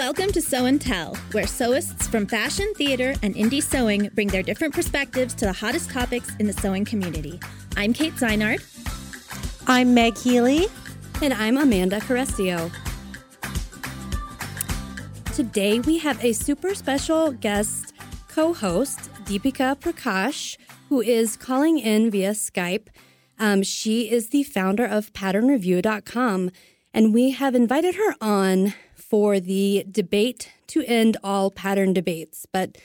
Welcome to Sew and Tell, where sewists from fashion, theater, and indie sewing bring their different perspectives to the hottest topics in the sewing community. I'm Kate Zeinard. I'm Meg Healy. And I'm Amanda Carestio. Today we have a super special guest co host, Deepika Prakash, who is calling in via Skype. Um, she is the founder of patternreview.com, and we have invited her on for the debate to end all pattern debates, but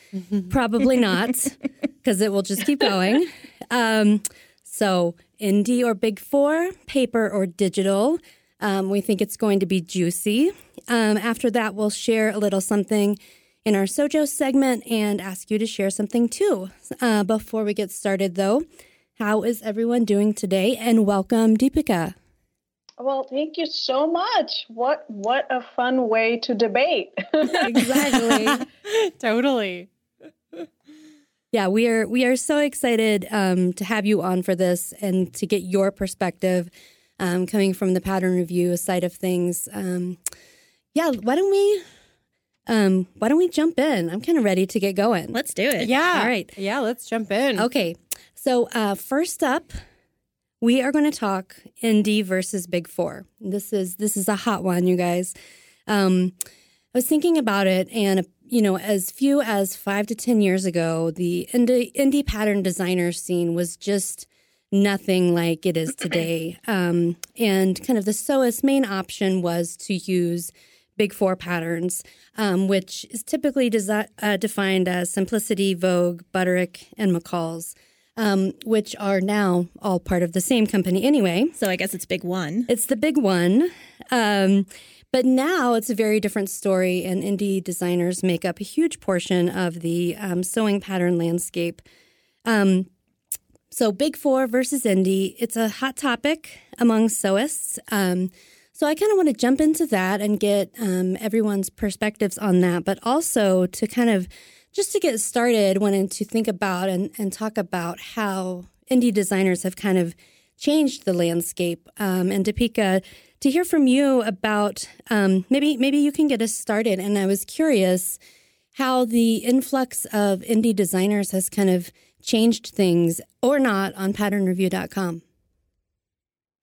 probably not because it will just keep going. Um, so, indie or big four, paper or digital. Um, we think it's going to be juicy. Um, after that, we'll share a little something in our Sojo segment and ask you to share something too. Uh, before we get started, though, how is everyone doing today? And welcome, Deepika. Well, thank you so much. What what a fun way to debate. exactly. totally. Yeah, we are we are so excited um, to have you on for this and to get your perspective um, coming from the pattern review side of things. Um, yeah, why don't we um, why don't we jump in? I'm kind of ready to get going. Let's do it. Yeah. All right. Yeah, let's jump in. Okay. So uh, first up, we are going to talk indie versus Big Four. This is this is a hot one, you guys. Um, I was thinking about it, and you know, as few as five to ten years ago, the indie indie pattern designer scene was just nothing like it is today. Um, and kind of the sewist main option was to use Big Four patterns, um, which is typically desi- uh, defined as Simplicity, Vogue, Butterick, and McCall's um, which are now all part of the same company anyway. So I guess it's big one. It's the big one. Um, but now it's a very different story, and indie designers make up a huge portion of the um, sewing pattern landscape. Um, so, Big Four versus indie, it's a hot topic among sewists. Um, so, I kind of want to jump into that and get um, everyone's perspectives on that, but also to kind of just to get started, wanted to think about and, and talk about how indie designers have kind of changed the landscape. Um, and Deepika, to hear from you about um, maybe maybe you can get us started. And I was curious how the influx of indie designers has kind of changed things or not on patternreview.com.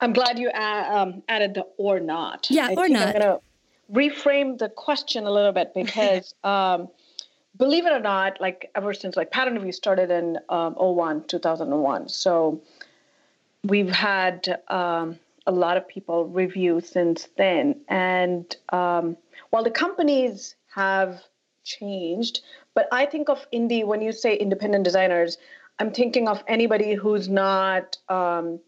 I'm glad you add, um, added the or not. Yeah, I or not. I'm going to reframe the question a little bit because um, believe it or not, like ever since like pattern review started in um, 01, 2001. So we've had um, a lot of people review since then. And um, while the companies have changed, but I think of indie, when you say independent designers, I'm thinking of anybody who's not um,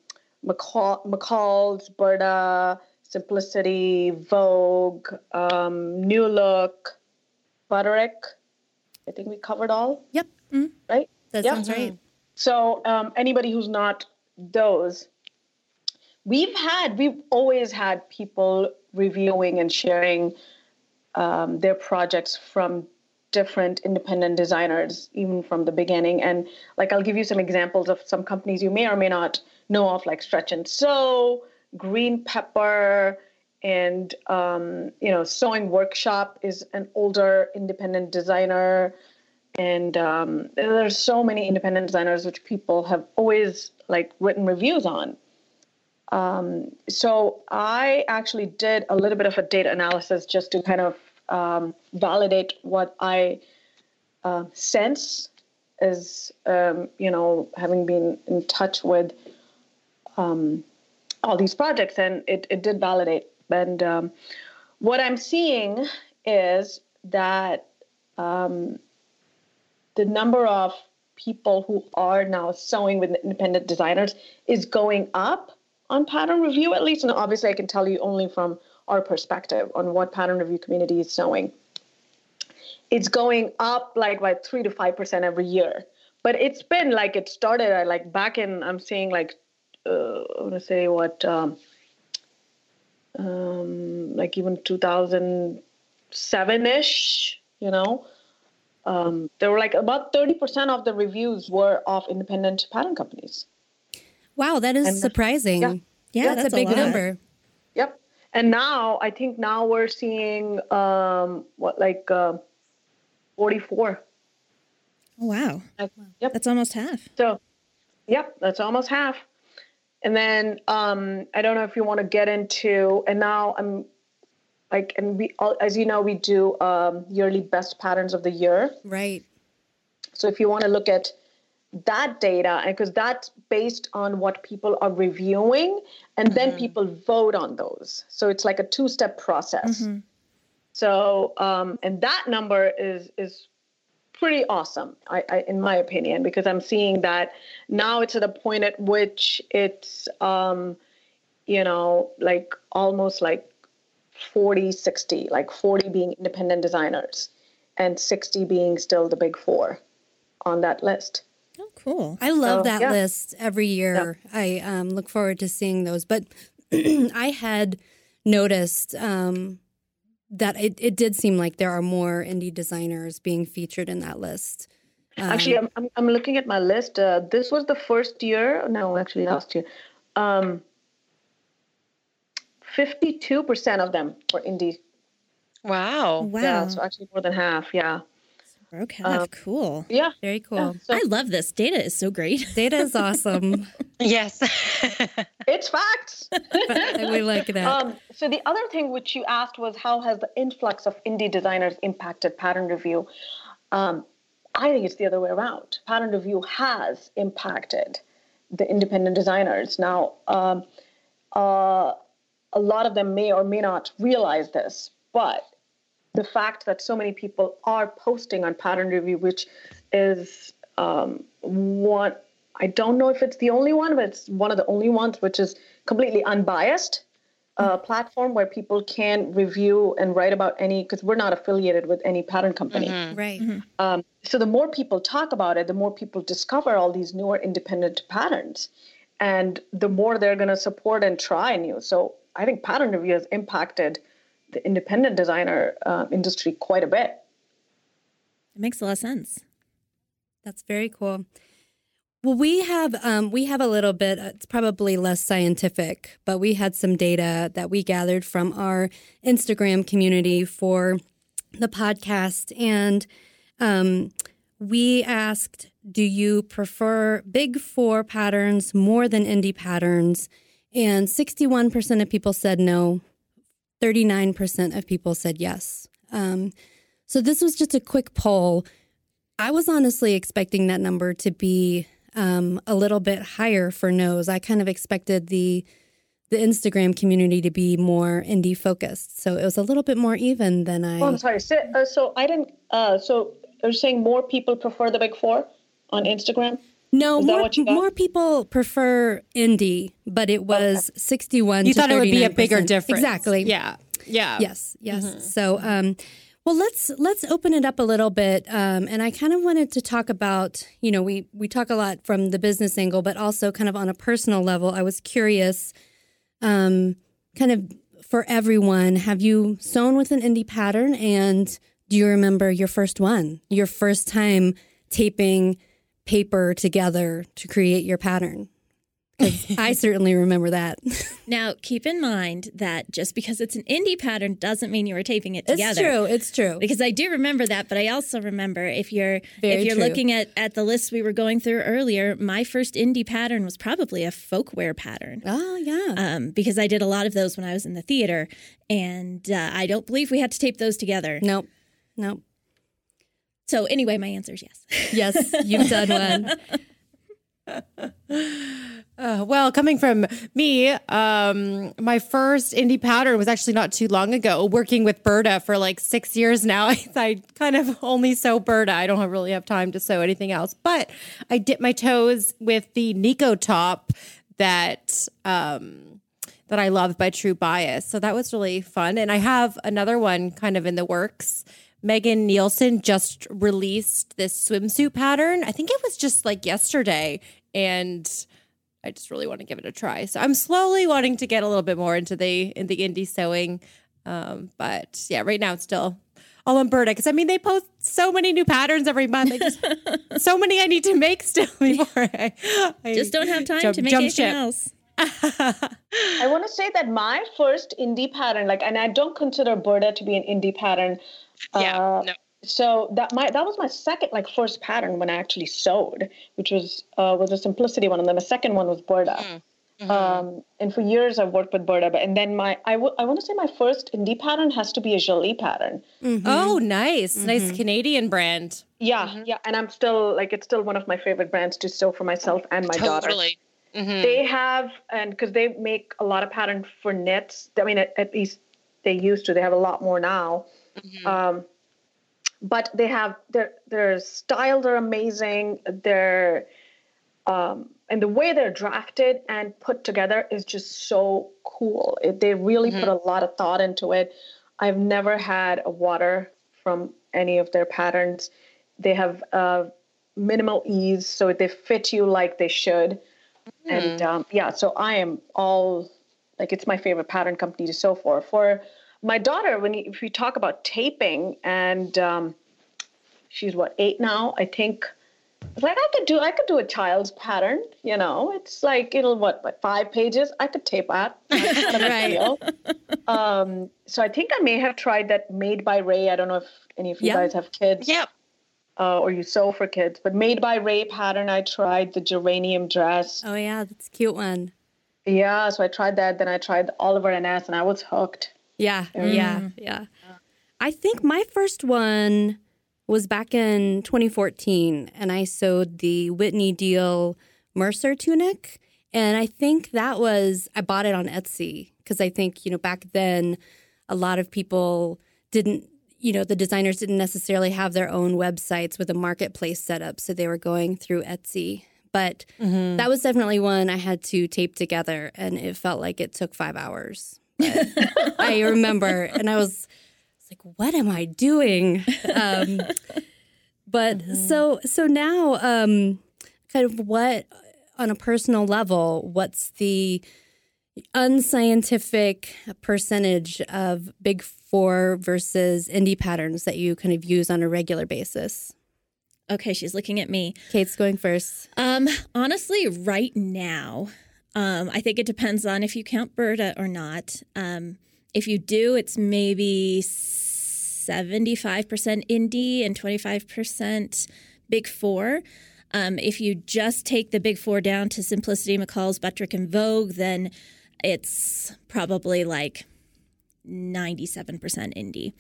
McCall, McCall's, Burda, Simplicity, Vogue, um, New Look, Butterick. I think we covered all. Yep. Mm-hmm. Right? That yep. sounds right. So um, anybody who's not those, we've had, we've always had people reviewing and sharing um, their projects from different independent designers, even from the beginning. And like, I'll give you some examples of some companies you may or may not know of, like Stretch and Sew, Green Pepper, and um, you know sewing workshop is an older independent designer. And um, there's so many independent designers which people have always like written reviews on. Um, so i actually did a little bit of a data analysis just to kind of um, validate what i uh, sense as um, you know having been in touch with um, all these projects. And it, it did validate and um, what I'm seeing is that um, the number of people who are now sewing with independent designers is going up on pattern review, at least. And obviously, I can tell you only from our perspective on what pattern review community is sewing. It's going up like by three to five percent every year. But it's been like it started like back in I'm saying like uh, I want to say what um, um, like even 2007 ish, you know. Um, there were like about 30% of the reviews were of independent pattern companies. Wow, that is And- surprising. yeah. Yeah, that's, a big lot. number. Yep. and now I think now we're seeing um, what like uh, 44. Oh, wow. Like, Yep. That's almost half. So, yep, that's almost half. And then um, I don't know if you want to get into, and now I'm like, and we, all, as you know, we do um, yearly best patterns of the year. Right. So if you want to look at that data, and because that's based on what people are reviewing, and then people vote on those. So it's like a two-step process. So um, and that number is is pretty awesome, I, I, in my opinion, because I'm seeing that now it's at a point at which it's um, you know like almost like 40 60 like 40 being independent designers and 60 being still the big four on that list Oh, cool. I love So, that yeah. list every year. I um, look forward to seeing those. But I had noticed um, that it, it did seem like there are more indie designers being featured in that list. actually I'm, I'm, I'm looking at my list uh, this was the first year no actually last year um, 52% of them were indie Wow. Wow. yeah so actually more than half yeah Broke half. cool. yeah Very cool. so I love this. Data is so great. Data is awesome. Yes. it's facts we like that. Um, so the other thing which you asked was how has the influx of indie designers impacted pattern review? Um, I think it's the other way around. Pattern review has impacted the independent designers. Now, um, uh, a lot of them may or may not realize this, but the fact that so many people are posting on pattern review, which is um, one, I don't know if it's the only one, but it's one of the only ones which is completely unbiased uh, platform where people can review and write about any, because we're not affiliated with any pattern company. right. Um, so the more people talk about it, the more people discover all these newer independent patterns, and the more they're going to support and try new. So I think pattern review has impacted the independent designer uh, industry quite a bit. It makes a lot of sense. That's very cool. Well, we have um, we have a little bit. uh, It's probably less scientific, but we had some data that we gathered from our Instagram community for the podcast, and um, we asked, "Do you prefer Big Four patterns more than indie patterns?" And sixty-one percent of people said no. Thirty-nine percent of people said yes. Um, so this was just a quick poll. I was honestly expecting that number to be um, a little bit higher for no's. I kind of expected the the Instagram community to be more indie focused, so it was a little bit more even than I. Oh, I'm sorry. So, uh, so I didn't. Uh, so you're saying more people prefer the big four on Instagram? No, is that more what you more people prefer indie, but it was sixty one. You to thought it would be a bigger difference. Exactly. Yeah. Yeah. Yes, yes. So, um, well, let's let's open it up a little bit, um, and I kind of wanted to talk about, you know, we we talk a lot from the business angle, but also kind of on a personal level. I was curious, um, kind of for everyone, have you sewn with an indie pattern, and do you remember your first one, your first time taping paper together to create your pattern. I certainly remember that. Now, keep in mind that just because it's an indie pattern doesn't mean you were taping it together. It's true. It's true. Because I do remember that, but I also remember if you're Very if you're true. looking at at the list we were going through earlier, my first indie pattern was probably a folkwear pattern. Oh yeah. Um, because I did a lot of those when I was in the theater, and uh, I don't believe we had to tape those together. Nope. Nope. So anyway, my answer is yes. Yes, you've done one. Uh, well, coming from me, um, my first indie pattern was actually not too long ago. Working with Burda for like six years now, I, I kind of only sew Burda. I don't have, really have time to sew anything else. But I dip my toes with the Nikko top that um, that I love by True Bias. So that was really fun. And I have another one kind of in the works. Megan Nielsen just released this swimsuit pattern. I think it was just like yesterday. And I just really want to give it a try. So I'm slowly wanting to get a little bit more into the in the indie sewing. Um, but yeah, right now it's still all on Burda because I mean they post so many new patterns every month. I just so many I need to make still before I, I Just don't have time jump- to make jump anything ship. else. I want to say that my first indie pattern, like, and I don't consider Burda to be an indie pattern. Yeah, uh, no. So that my that was my second like first pattern when I actually sewed, which was uh, was a simplicity one, and then the second one was Burda. Mm-hmm. Um, and for years I've worked with Burda, but and then my I, w- I want to say my first indie pattern has to be a Jalie pattern. Oh, nice. Nice Canadian brand. Yeah, yeah, and I'm still like it's still one of my favorite brands to sew for myself and my daughter. Totally. Mhm. They have, and because they make a lot of pattern for knits. I mean, at, at least they used to. They have a lot more now. Um, but they have their their styles are amazing. Their um, and the way they're drafted and put together is just so cool. It, they really put a lot of thought into it. I've never had a water from any of their patterns. They have uh, minimal ease, so they fit you like they should. And um, yeah, so I am all like it's my favorite pattern company to sew for. For my daughter, when you, if we talk about taping, and um, she's what eight now, I think. Like I could do I could do a child's pattern, you know. It's like it'll what, what five pages. I could tape that. That's not a big Right. Um, so I think I may have tried that Made by Rae. I don't know if any of you Yeah. guys have kids Yep. uh, or you sew for kids, but Made by Rae pattern. I tried the geranium dress. Oh yeah, that's a cute one. Yeah, so I tried that. Then I tried Oliver and S, and I was hooked. Yeah, yeah, yeah. I think my first one was back in 2014, and I sewed the Whitney Deal Mercer tunic. And I think that was, I bought it on Etsy because I think, you know, back then a lot of people didn't, you know, the designers didn't necessarily have their own websites with a marketplace set up. So they were going through Etsy. But mm-hmm. that was definitely one I had to tape together, and it felt like it took five hours. I remember, and I was, I was like, "What am I doing?" Um, but so so now, um, kind of what on a personal level, what's the unscientific percentage of big four versus indie patterns that you kind of use on a regular basis? Okay, she's looking at me. Kate's going first. Um, honestly, right now, um, I think it depends on if you count Burda or not. Um, if you do, it's maybe seventy-five percent indie and twenty-five percent Big Four. Um, if you just take the Big Four down to Simplicity, McCall's, Butterick, and Vogue, then it's probably like ninety-seven percent indie.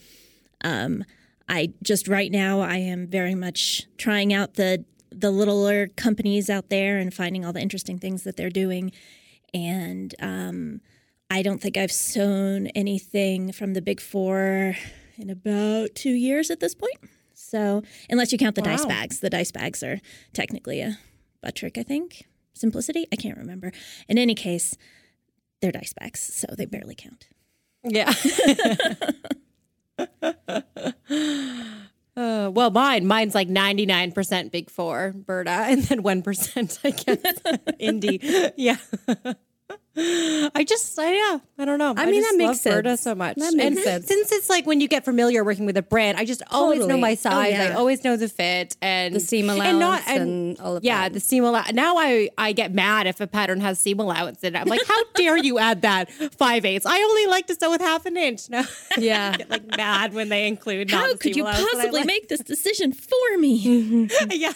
Um, I just right now I am very much trying out the the littler companies out there and finding all the interesting things that they're doing. And um, I don't think I've sewn anything from the big four in about two years at this point. So unless you count the dice bags, the dice bags are technically a Butterick, I think. Simplicity, I can't remember. In any case, they're dice bags, so they barely count. Yeah. Uh, well, mine, mine's like 99% big four, Burda, and then 1%, I guess, indie. Yeah. I just, I, yeah, I don't know. I mean, just that makes love Burda sense. so much. That makes and sense. Since it's like when you get familiar working with a brand, I just always know my Oh, size. I always know the fit and The seam and allowance and all of yeah, that. Yeah, the seam allowance. Now I, I get mad if a pattern has seam allowance in it. I'm like, how dare you add that five eighths? I only like to sew with half an inch. No. Yeah. get like mad when they include. not How the could seam you allowance I possibly like. make this decision for me? yeah.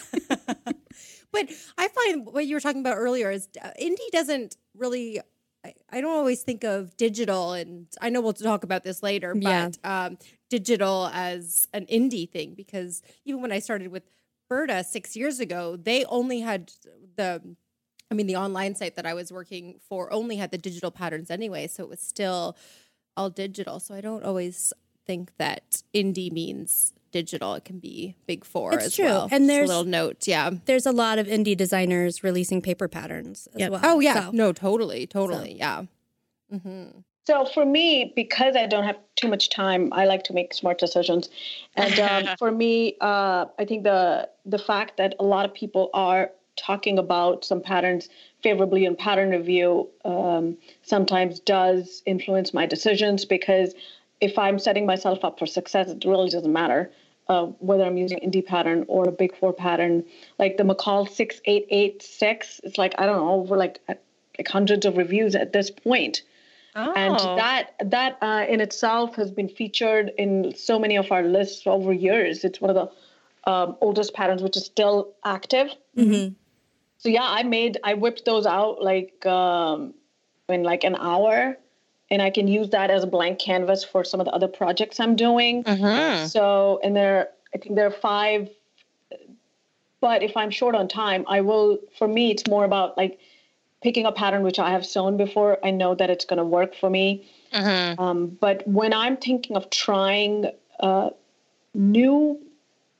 But I find what you were talking about earlier is uh, indie doesn't really. I, I don't always think of digital, and I know we'll talk about this later, Yeah. but um, digital as an indie thing because even when I started with Burda six years ago, they only had the. I mean, the online site that I was working for only had the digital patterns anyway, so it was still all digital. So I don't always think that indie means digital. It can be big four It's as true. well. And Just there's- a little note, yeah. There's a lot of indie designers releasing paper patterns as Yep. well. Oh yeah, So- no, totally, totally, yeah. Mm-hmm. So for me, because I don't have too much time, I like to make smart decisions. And um, for me, uh, I think the the fact that a lot of people are talking about some patterns favorably in pattern review um, sometimes does influence my decisions because if I'm setting myself up for success, it really doesn't matter uh, whether I'm using indie pattern or a big four pattern. Like the McCall 6886, it's like, I don't know, over like, like hundreds of reviews at this point. Oh. And that that uh, in itself has been featured in so many of our lists over years. It's one of the um, oldest patterns, which is still active. So yeah, I made I whipped those out like um, in like an hour, and I can use that as a blank canvas for some of the other projects I'm doing. So and there, I think there are five. But if I'm short on time, I will. For me, it's more about like picking a pattern which I have sewn before. I know that it's going to work for me. Um, but when I'm thinking of trying uh, new,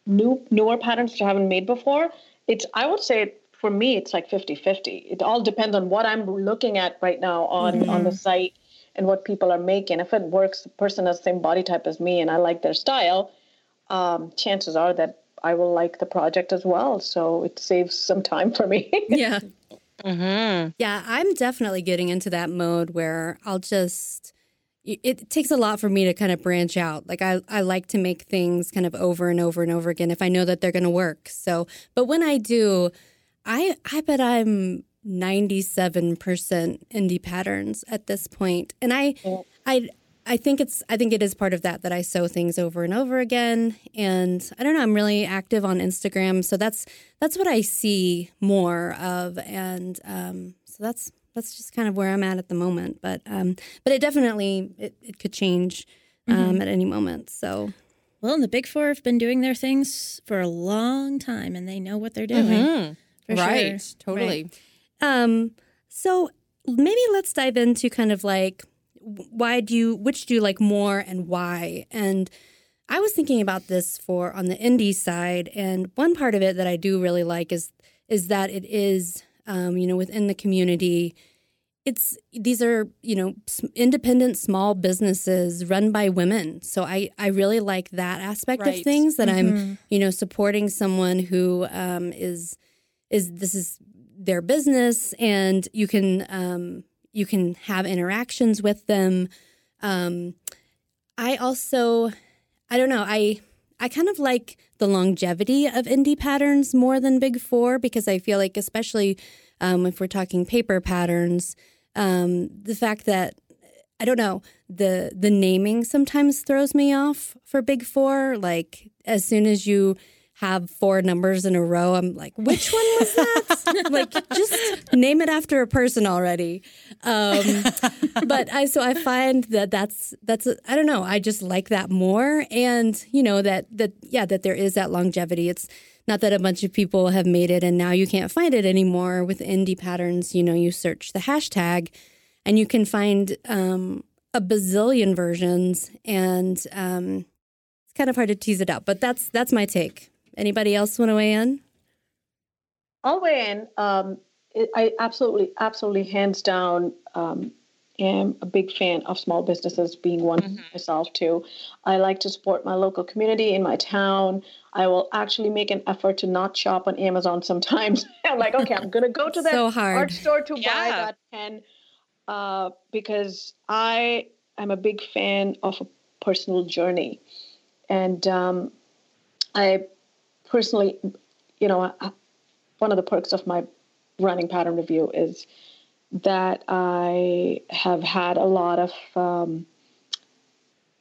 new, newer patterns that I haven't made before, it's I would say for me it's like 50-50. It all depends on what I'm looking at right now on on the site and what people are making. If it works, the person has the same body type as me and I like their style, um, chances are that I will like the project as well. So it saves some time for me. Yeah. Yeah, I'm definitely getting into that mode where I'll just it- it takes a lot for me to kind of branch out. Like I I like to make things kind of over and over and over again if I know that they're going to work. So, but when I do, I I bet I'm 97% indie patterns at this point. And I I I think it's I think it is part of that that I sew things over and over again and I don't know I'm really active on Instagram so that's that's what I see more of and um, so that's that's just kind of where I'm at at the moment but um, but it definitely it, it could change um, at any moment so Well, and the big four have been doing their things for a long time, and they know what they're doing. For right. sure. Totally. Um, so maybe let's dive into kind of like why do you which do you like more and why? And I was thinking about this for on the indie side, and one part of it that I do really like is is that it is um, you know within the community. It's these are you know independent small businesses run by women, so I I really like that aspect of things that I'm you know supporting someone who um, is is this is their business and you can um, you can have interactions with them um, i also i don't know i i kind of like the longevity of indie patterns more than big four because i feel like especially um, if we're talking paper patterns um, the fact that I don't know the the naming sometimes throws me off for Big Four. Like as soon as you have four numbers in a row, I'm like, which one was that? like just name it after a person already. Um, but I so I find that that's that's I don't know. I just like that more, and you know that that yeah that there is that longevity. It's not that a bunch of people have made it and now you can't find it anymore with indie patterns. You know, you search the hashtag and you can find um, a bazillion versions, and um, it's kind of hard to tease it out. But that's that's my take. Anybody else want to weigh in? I'll weigh in. Um, it, I absolutely, absolutely, hands down, um, am a big fan of small businesses, being one myself too. I like to support my local community in my town. I will actually make an effort to not shop on Amazon sometimes. I'm like, okay, I'm gonna go to that So hard. art store to buy that pen uh, because I am a big fan of a personal journey, and um, I personally, you know, I- one of the perks of my running pattern review is that I have had a lot of um,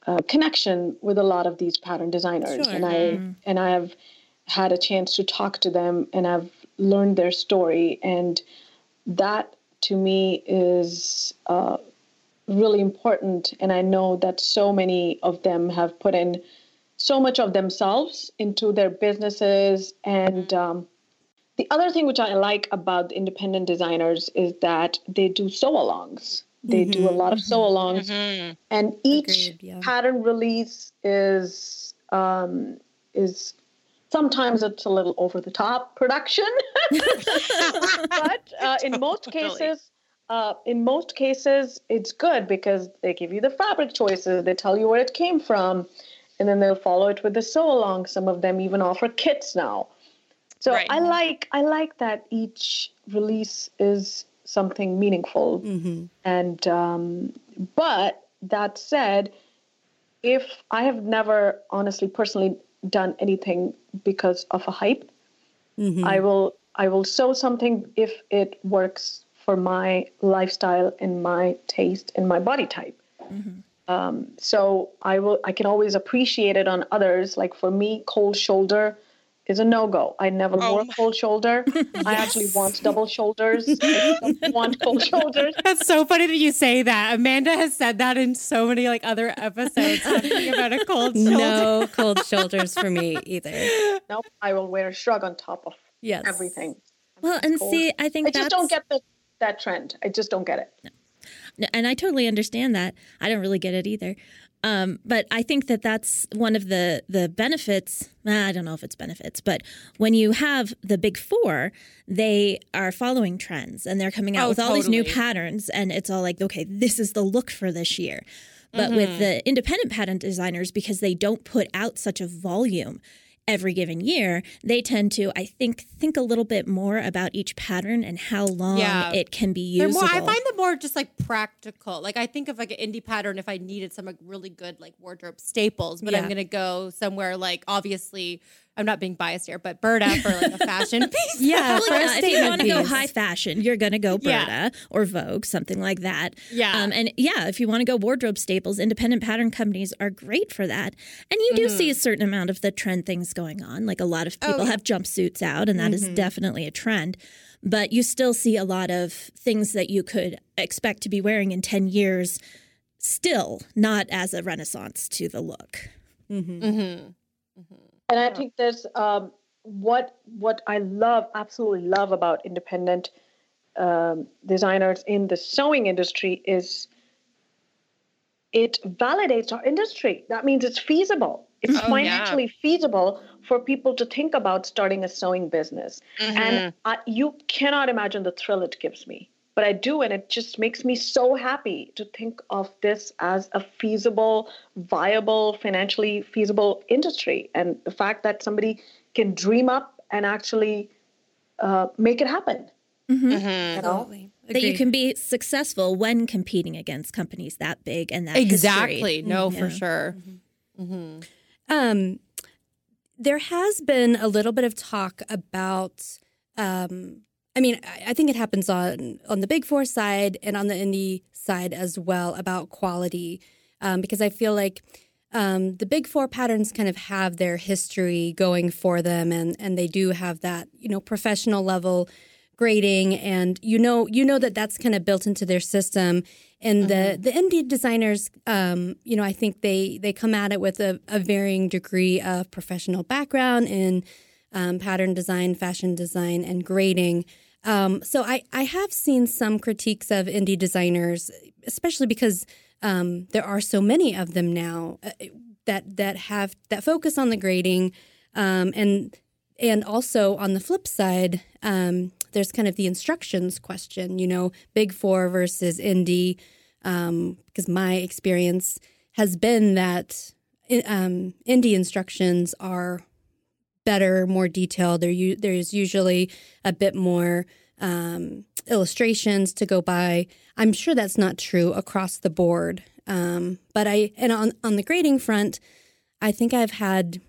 uh, connection with a lot of these pattern designers, Sure. and I and I have had a chance to talk to them, and I've learned their story, and that to me is uh, really important. And I know that so many of them have put in so much of themselves into their businesses. And um, the other thing which I like about independent designers is that they do sew alongs. They do a lot of sew alongs, and each Agreed, yeah. pattern release is um, is sometimes it's a little over the top production, but uh, in most cases. Uh, in most cases, it's good because they give you the fabric choices, they tell you where it came from, and then they'll follow it with the sew along. Some of them even offer kits now. So Right. I like I like that each release is something meaningful. Mm-hmm. And um, but that said, if I have never honestly personally done anything because of a hype, mm-hmm. I will I will sew something if it works for my lifestyle and my taste and my body type. Mm-hmm. Um, so I will I can always appreciate it on others. Like for me, cold shoulder is a no go. I never wore cold shoulder. I actually want double shoulders. I don't want cold shoulders. That's so funny that you say that. Amanda has said that in so many like other episodes talking about a cold shoulder. No cold shoulders for me either. No, I will wear a shrug on top of Yes. everything. Well, and cold. see, I think I just that's don't get the, that trend. I just don't get it. No, and I totally understand that. I don't really get it either. Um, but I think that that's one of the the benefits. I don't know if it's benefits, but when you have the big four, they are following trends and they're coming out Oh, with all these new patterns, and it's all like, okay, this is the look for this year. But with the independent pattern designers, because they don't put out such a volume every given year, they tend to, I think, think a little bit more about each pattern and how long Yeah. it can be usable. I find them more just like practical. Like I think of like an indie pattern if I needed some like really good like wardrobe staples, but I'm gonna go somewhere like obviously I'm not being biased here, but Burda for like a fashion piece. Yeah, Well, for a yeah, if you want to go high fashion, you're going to go Burda Yeah. or Vogue, something like that. Yeah. Um, and yeah, if you want to go wardrobe staples, independent pattern companies are great for that. And you do see a certain amount of the trend things going on. Like a lot of people have jumpsuits out, and that is definitely a trend. But you still see a lot of things that you could expect to be wearing in 10 years, still not as a renaissance to the look. Mm-hmm. And I think there's um, what what I love, absolutely love about independent um, designers in the sewing industry is it validates our industry. That means it's feasible. It's Oh, yeah. financially feasible for people to think about starting a sewing business. And I, you cannot imagine the thrill it gives me. But I do, and it just makes me so happy to think of this as a feasible, viable, financially feasible industry. And the fact that somebody can dream up and actually uh, make it happen. You know? That you can be successful when competing against companies that big and that Exactly. history. No, Yeah. for sure. Um, there has been a little bit of talk about. Um, I mean, I, think it happens on on the Big Four side and on the indie side as well about quality, um, because I feel like um, the Big Four patterns kind of have their history going for them, and and they do have that you know professional level grading and you know you know that that's kind of built into their system. And the the indie designers um, you know i think they they come at it with a, a varying degree of professional background in um, pattern design fashion design and grading um, so I, I have seen some critiques of indie designers especially because um, there are so many of them now uh, that that have that focus on the grading um, and and also on the flip side, um, there's kind of the instructions question, you know, big four versus indie. Um, because my experience has been that um, indie instructions are better, more detailed. There, there's usually a bit more um, illustrations to go by. I'm sure that's not true across the board. Um, but I, and on, on the grading front, I think I've had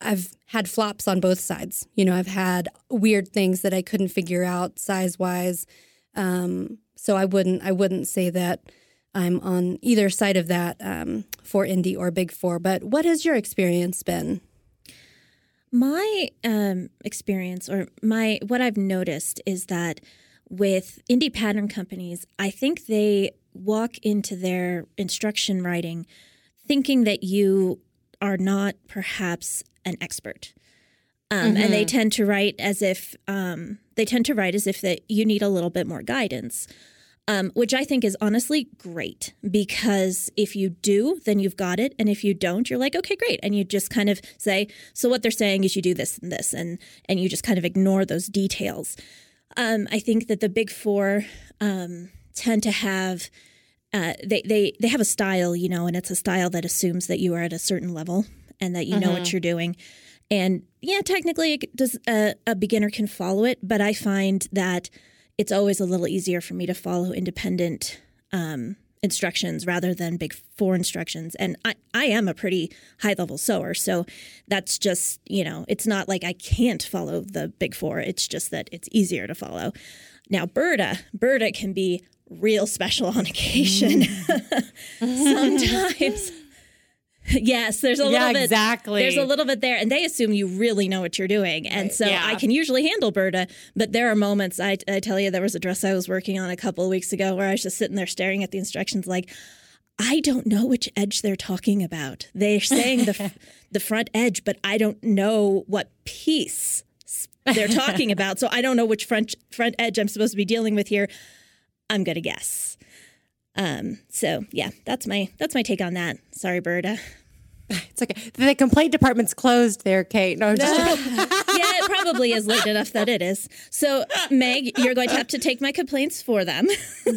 I've had flops on both sides. You know, I've had weird things that I couldn't figure out size wise. Um, so I wouldn't I wouldn't say that I'm on either side of that um, for indie or big four. But what has your experience been? My um, experience, or my what I've noticed, is that with indie pattern companies, I think they walk into their instruction writing thinking that you are not perhaps an expert. Um, And they tend to write as if um, they tend to write as if that you need a little bit more guidance, um, which I think is honestly great because if you do, then you've got it, and if you don't, you're like, okay, great, and you just kind of say, so what they're saying is you do this and this, and and you just kind of ignore those details. Um, I think that the big four um, tend to have uh, they they they have a style, you know, and it's a style that assumes that you are at a certain level and that you know what you're doing. And yeah, technically, it does a, a beginner can follow it, but I find that it's always a little easier for me to follow independent um, instructions rather than big four instructions. And I, I am a pretty high level sewer. So that's just, you know, it's not like I can't follow the big four. It's just that it's easier to follow. Now, Burda, Burda can be real special on occasion. Sometimes. Yes, there's a Yeah, little bit. exactly. There's a little bit there, and they assume you really know what you're doing, and so yeah. I can usually handle Burda. But there are moments. I, I tell you, there was a dress I was working on a couple of weeks ago where I was just sitting there staring at the instructions, like I don't know which edge they're talking about. They're saying the the front edge, but I don't know what piece they're talking about. So I don't know which front front edge I'm supposed to be dealing with here. I'm gonna guess. Um, so yeah, that's my that's my take on that. Sorry, Burda. It's okay. The complaint department's closed there, Kate. No, yeah, it probably is late enough that it is. So, Meg, you're going to have to take my complaints for them.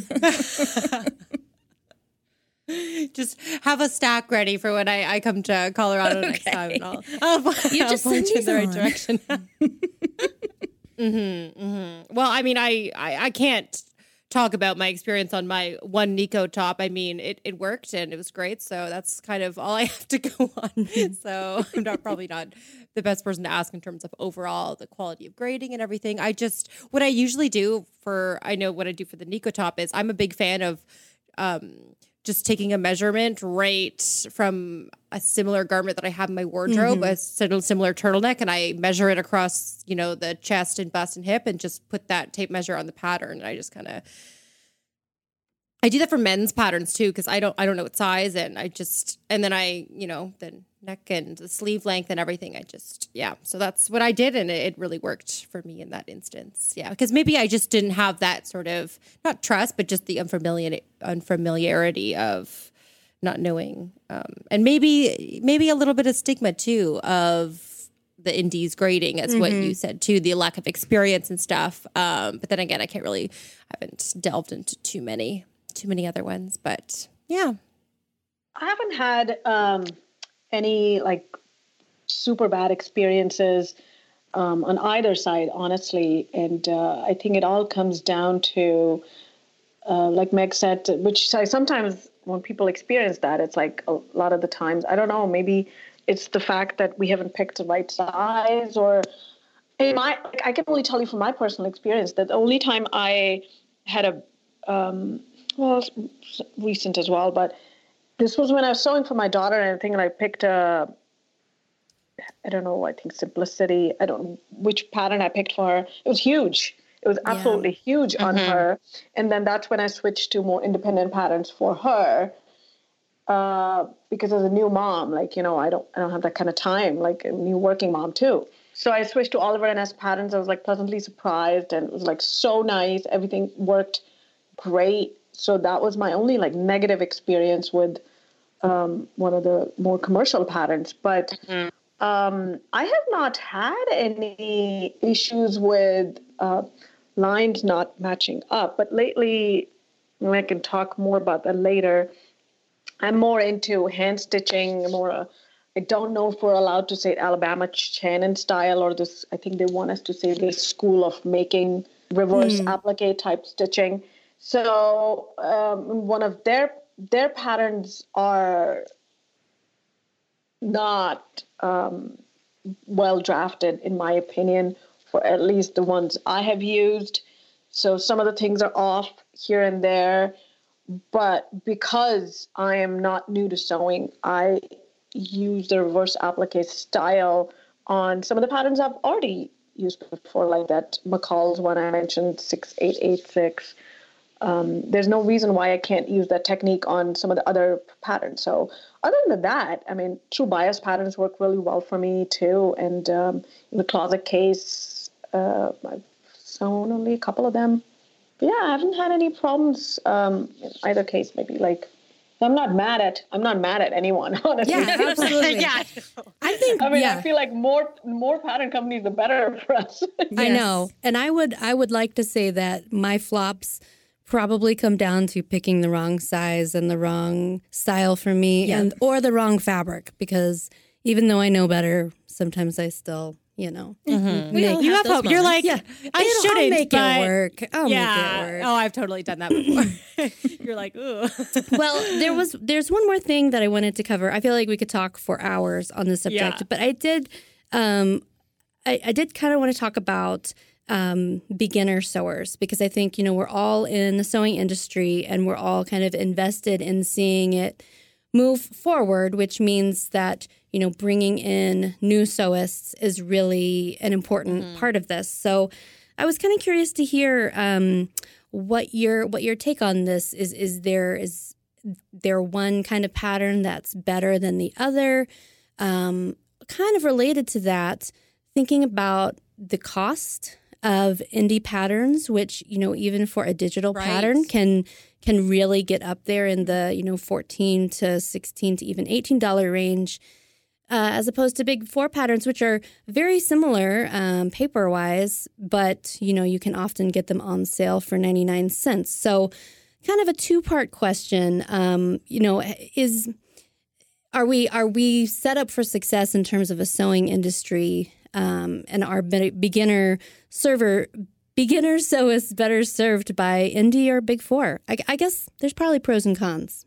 just have a stack ready for when I, I come to Colorado next time. And I'll, I'll, You I'll just point send you in the right on. direction. hmm hmm Well, I mean, I, I I can't talk about my experience on my one Nikko top. I mean, it, it worked and it was great. So that's kind of all I have to go on. so I'm not probably not the best person to ask in terms of overall the quality of grading and everything. I just what I usually do for I know what I do for the Nikko top is I'm a big fan of um just taking a measurement right from a similar garment that I have in my wardrobe, mm-hmm. a similar turtleneck, and I measure it across, you know, the chest and bust and hip, and just put that tape measure on the pattern. And I just kind of, I do that for men's patterns too, because I don't, I don't know what size, and I just, and then I, you know, the neck and the sleeve length and everything. I just, yeah. So that's what I did, and it, it really worked for me in that instance. Yeah, because maybe I just didn't have that sort of not trust, but just the unfamiliar unfamiliarity of not knowing, um, and maybe maybe a little bit of stigma too of the indies grading as what you said too the lack of experience and stuff um, but then again i can't really I haven't delved into too many too many other ones but yeah I haven't had um, any like super bad experiences um, on either side, honestly. And uh, I think it all comes down to, uh, like Meg said, which I sometimes when people experience that, it's like a lot of the times, I don't know, maybe it's the fact that we haven't picked the right size or in my I can only tell you from my personal experience that the only time I had a um, well recent as well, but this was when I was sewing for my daughter, and I think I picked a I don't know I think simplicity I don't know which pattern I picked for her. It was huge. It was absolutely huge on her, and then that's when I switched to more independent patterns for her. Uh, because as a new mom, like you know, I don't I don't have that kind of time, like a new working mom too. So I switched to Oliver and S patterns. I was like pleasantly surprised, and it was like so nice. Everything worked great. So that was my only like negative experience with um, one of the more commercial patterns. But um, I have not had any issues with uh, lines not matching up. But lately, and I can talk more about that later. I'm more into hand stitching, more. Uh, I don't know if we're allowed to say Alabama Chanin style or this. I think they want us to say this school of making reverse applique type stitching. So um, one of their their patterns are not um, well drafted, in my opinion, for at least the ones I have used. So some of the things are off here and there, but because I am not new to sewing, I use the reverse applique style on some of the patterns I've already used before, like that McCall's one I mentioned, 6886. Um, there's no reason why I can't use that technique on some of the other patterns. So, other than that, I mean, true bias patterns work really well for me too. And um, in the closet case, uh, I've sewn only a couple of them. But yeah, I haven't had any problems um, in either case. Maybe like I'm not mad at I'm not mad at anyone. Honestly, Yeah, absolutely. yeah I think. I mean, yeah. I feel like more more pattern companies the better for us. I know. And I would I would like to say that my flops probably come down to picking the wrong size and the wrong style for me and or the wrong fabric because even though I know better, sometimes I still, you know. We Make- don't Mm-hmm. you have those hope. You're like, moments. I shouldn't I'll make but it work. I'll yeah. make it work. Oh, I've totally done that before. You're like, ooh. well, there was there's one more thing that I wanted to cover. I feel like we could talk for hours on this subject, Yeah. but I did um I, I did kind of want to talk about um, beginner sewers because I think you know we're all in the sewing industry and we're all kind of invested in seeing it move forward, which means that you know bringing in new sewists is really an important part of this. So I was kind of curious to hear um, what your what your take on this is. Is there is there one kind of pattern that's better than the other? Um, kind of related to that, thinking about the cost of indie patterns, which you know even for a digital Right. pattern can can really get up there in the you know fourteen to sixteen to even eighteen dollar range. Uh, as opposed to big four patterns, which are very similar um, paper wise, but you know you can often get them on sale for ninety nine cents. So, kind of a two part question. Um, you know, is are we are we set up for success in terms of a sewing industry um, and our beginner server beginner so is better served by indie or big four? I, I guess there's probably pros and cons.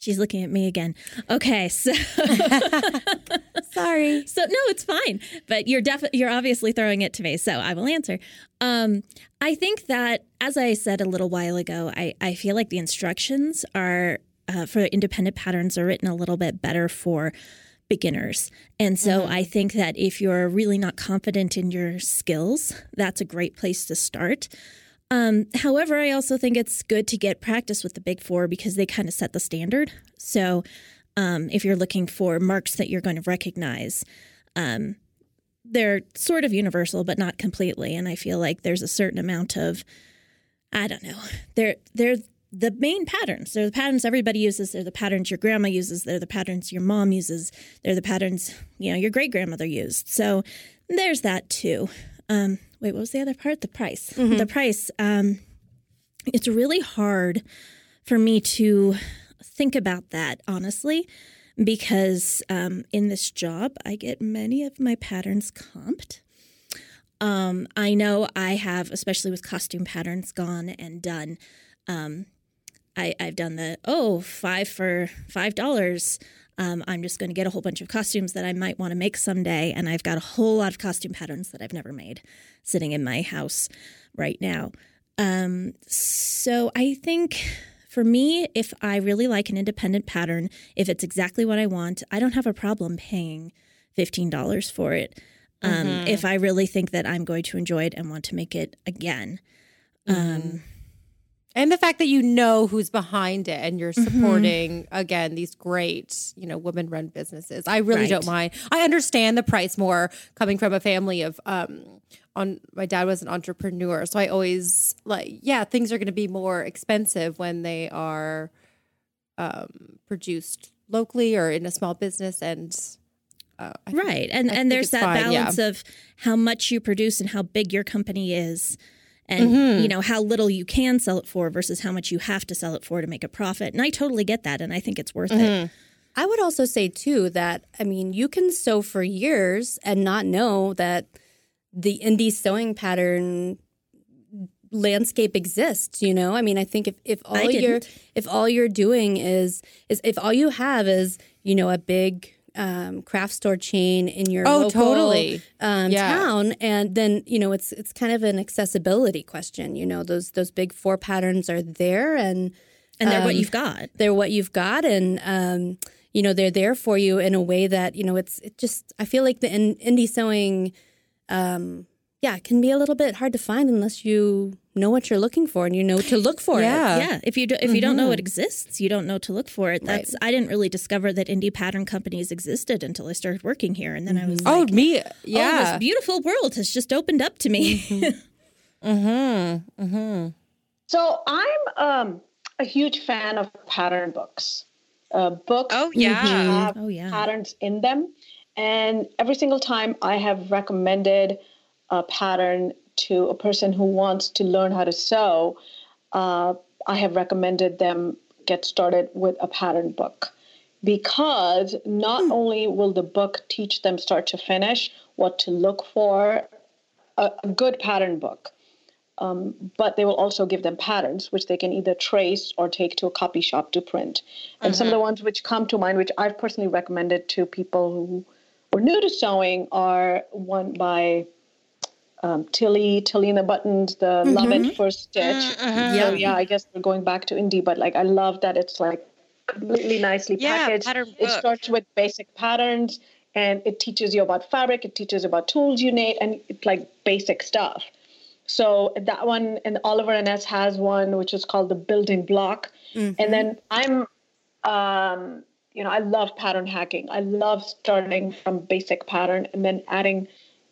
She's looking at me again. Okay, so Sorry. so no, it's fine. But you're defi- you're obviously throwing it to me, so I will answer. Um, I think that, as I said a little while ago, I I feel like the instructions are uh, for independent patterns are written a little bit better for beginners. And so I think that if you're really not confident in your skills, that's a great place to start. Um, however, I also think it's good to get practice with the big four because they kind of set the standard. So um, if you're looking for marks that you're going to recognize, um, they're sort of universal, but not completely. And I feel like there's a certain amount of, I don't know, they're they're the main patterns. They're the patterns everybody uses. They're the patterns your grandma uses. They're the patterns your mom uses. They're the patterns you know your great grandmother used. So there's that too. Um, wait, what was the other part? The price. The price. Um, it's really hard for me to think about that honestly because um, in this job i get many of my patterns comped um, i know i have especially with costume patterns gone and done um, I, i've done the oh five for five dollars um, i'm just going to get a whole bunch of costumes that i might want to make someday and i've got a whole lot of costume patterns that i've never made sitting in my house right now um, so I think for me, if I really like an independent pattern, if it's exactly what I want, I don't have a problem paying $15 for it. Um, If I really think that I'm going to enjoy it and want to make it again. Um, And the fact that you know who's behind it and you're supporting again these great, you know, women run businesses. I really Right. don't mind. I understand the price more coming from a family of um on my dad was an entrepreneur. So I always like yeah, things are going to be more expensive when they are um produced locally or in a small business and uh, I think- right. And, I and there's that fine, yeah. balance of how much you produce and how big your company is. And Mm-hmm. you know how little you can sell it for versus how much you have to sell it for to make a profit, and I totally get that, and I think it's worth Mm-hmm. it. I would also say too that I mean you can sew for years and not know that the indie sewing pattern landscape exists you know i mean i think if, if all you're if all you're doing is is if all you have is you know a big um, craft store chain in your Oh, local totally. um, Yeah. town and then you know it's it's kind of an accessibility question you know those those big four patterns are there and And they're what Um, you've got. they're what you've got and um, you know they're there for you in a way that you know it's it just i feel like the in, indie sewing um, yeah it can be a little bit hard to find unless you know what you're looking for and you know to look for Yeah. it yeah if you do, if you don't know it exists you don't know to look for it Right. that's i didn't really discover that indie pattern companies existed until i started working here and then i was Oh, like me oh yeah. this beautiful world has just opened up to me mhm. Mhm. So I'm um, a huge fan of pattern books. Uh, books Oh, yeah. have Oh, yeah. patterns in them, and every single time I have recommended a pattern to a person who wants to learn how to sew, uh, I have recommended them get started with a pattern book. Because not only will the book teach them start to finish what to look for, a, a good pattern book, um, but they will also give them patterns which they can either trace or take to a copy shop to print. And some of the ones which come to mind, which I've personally recommended to people who are new to sewing, are one by um, Tilly, Tilly and the Buttons, the Love at First Stitch. So yeah, I guess we're going back to indie, but like I love that it's like completely nicely Yeah, packaged. pattern It starts with basic patterns and it teaches you about fabric, it teaches you about tools you need, and it's like basic stuff. So that one, and Oliver and S has one which is called the building block. And then I'm, um, you know, I love pattern hacking. I love starting from basic pattern and then adding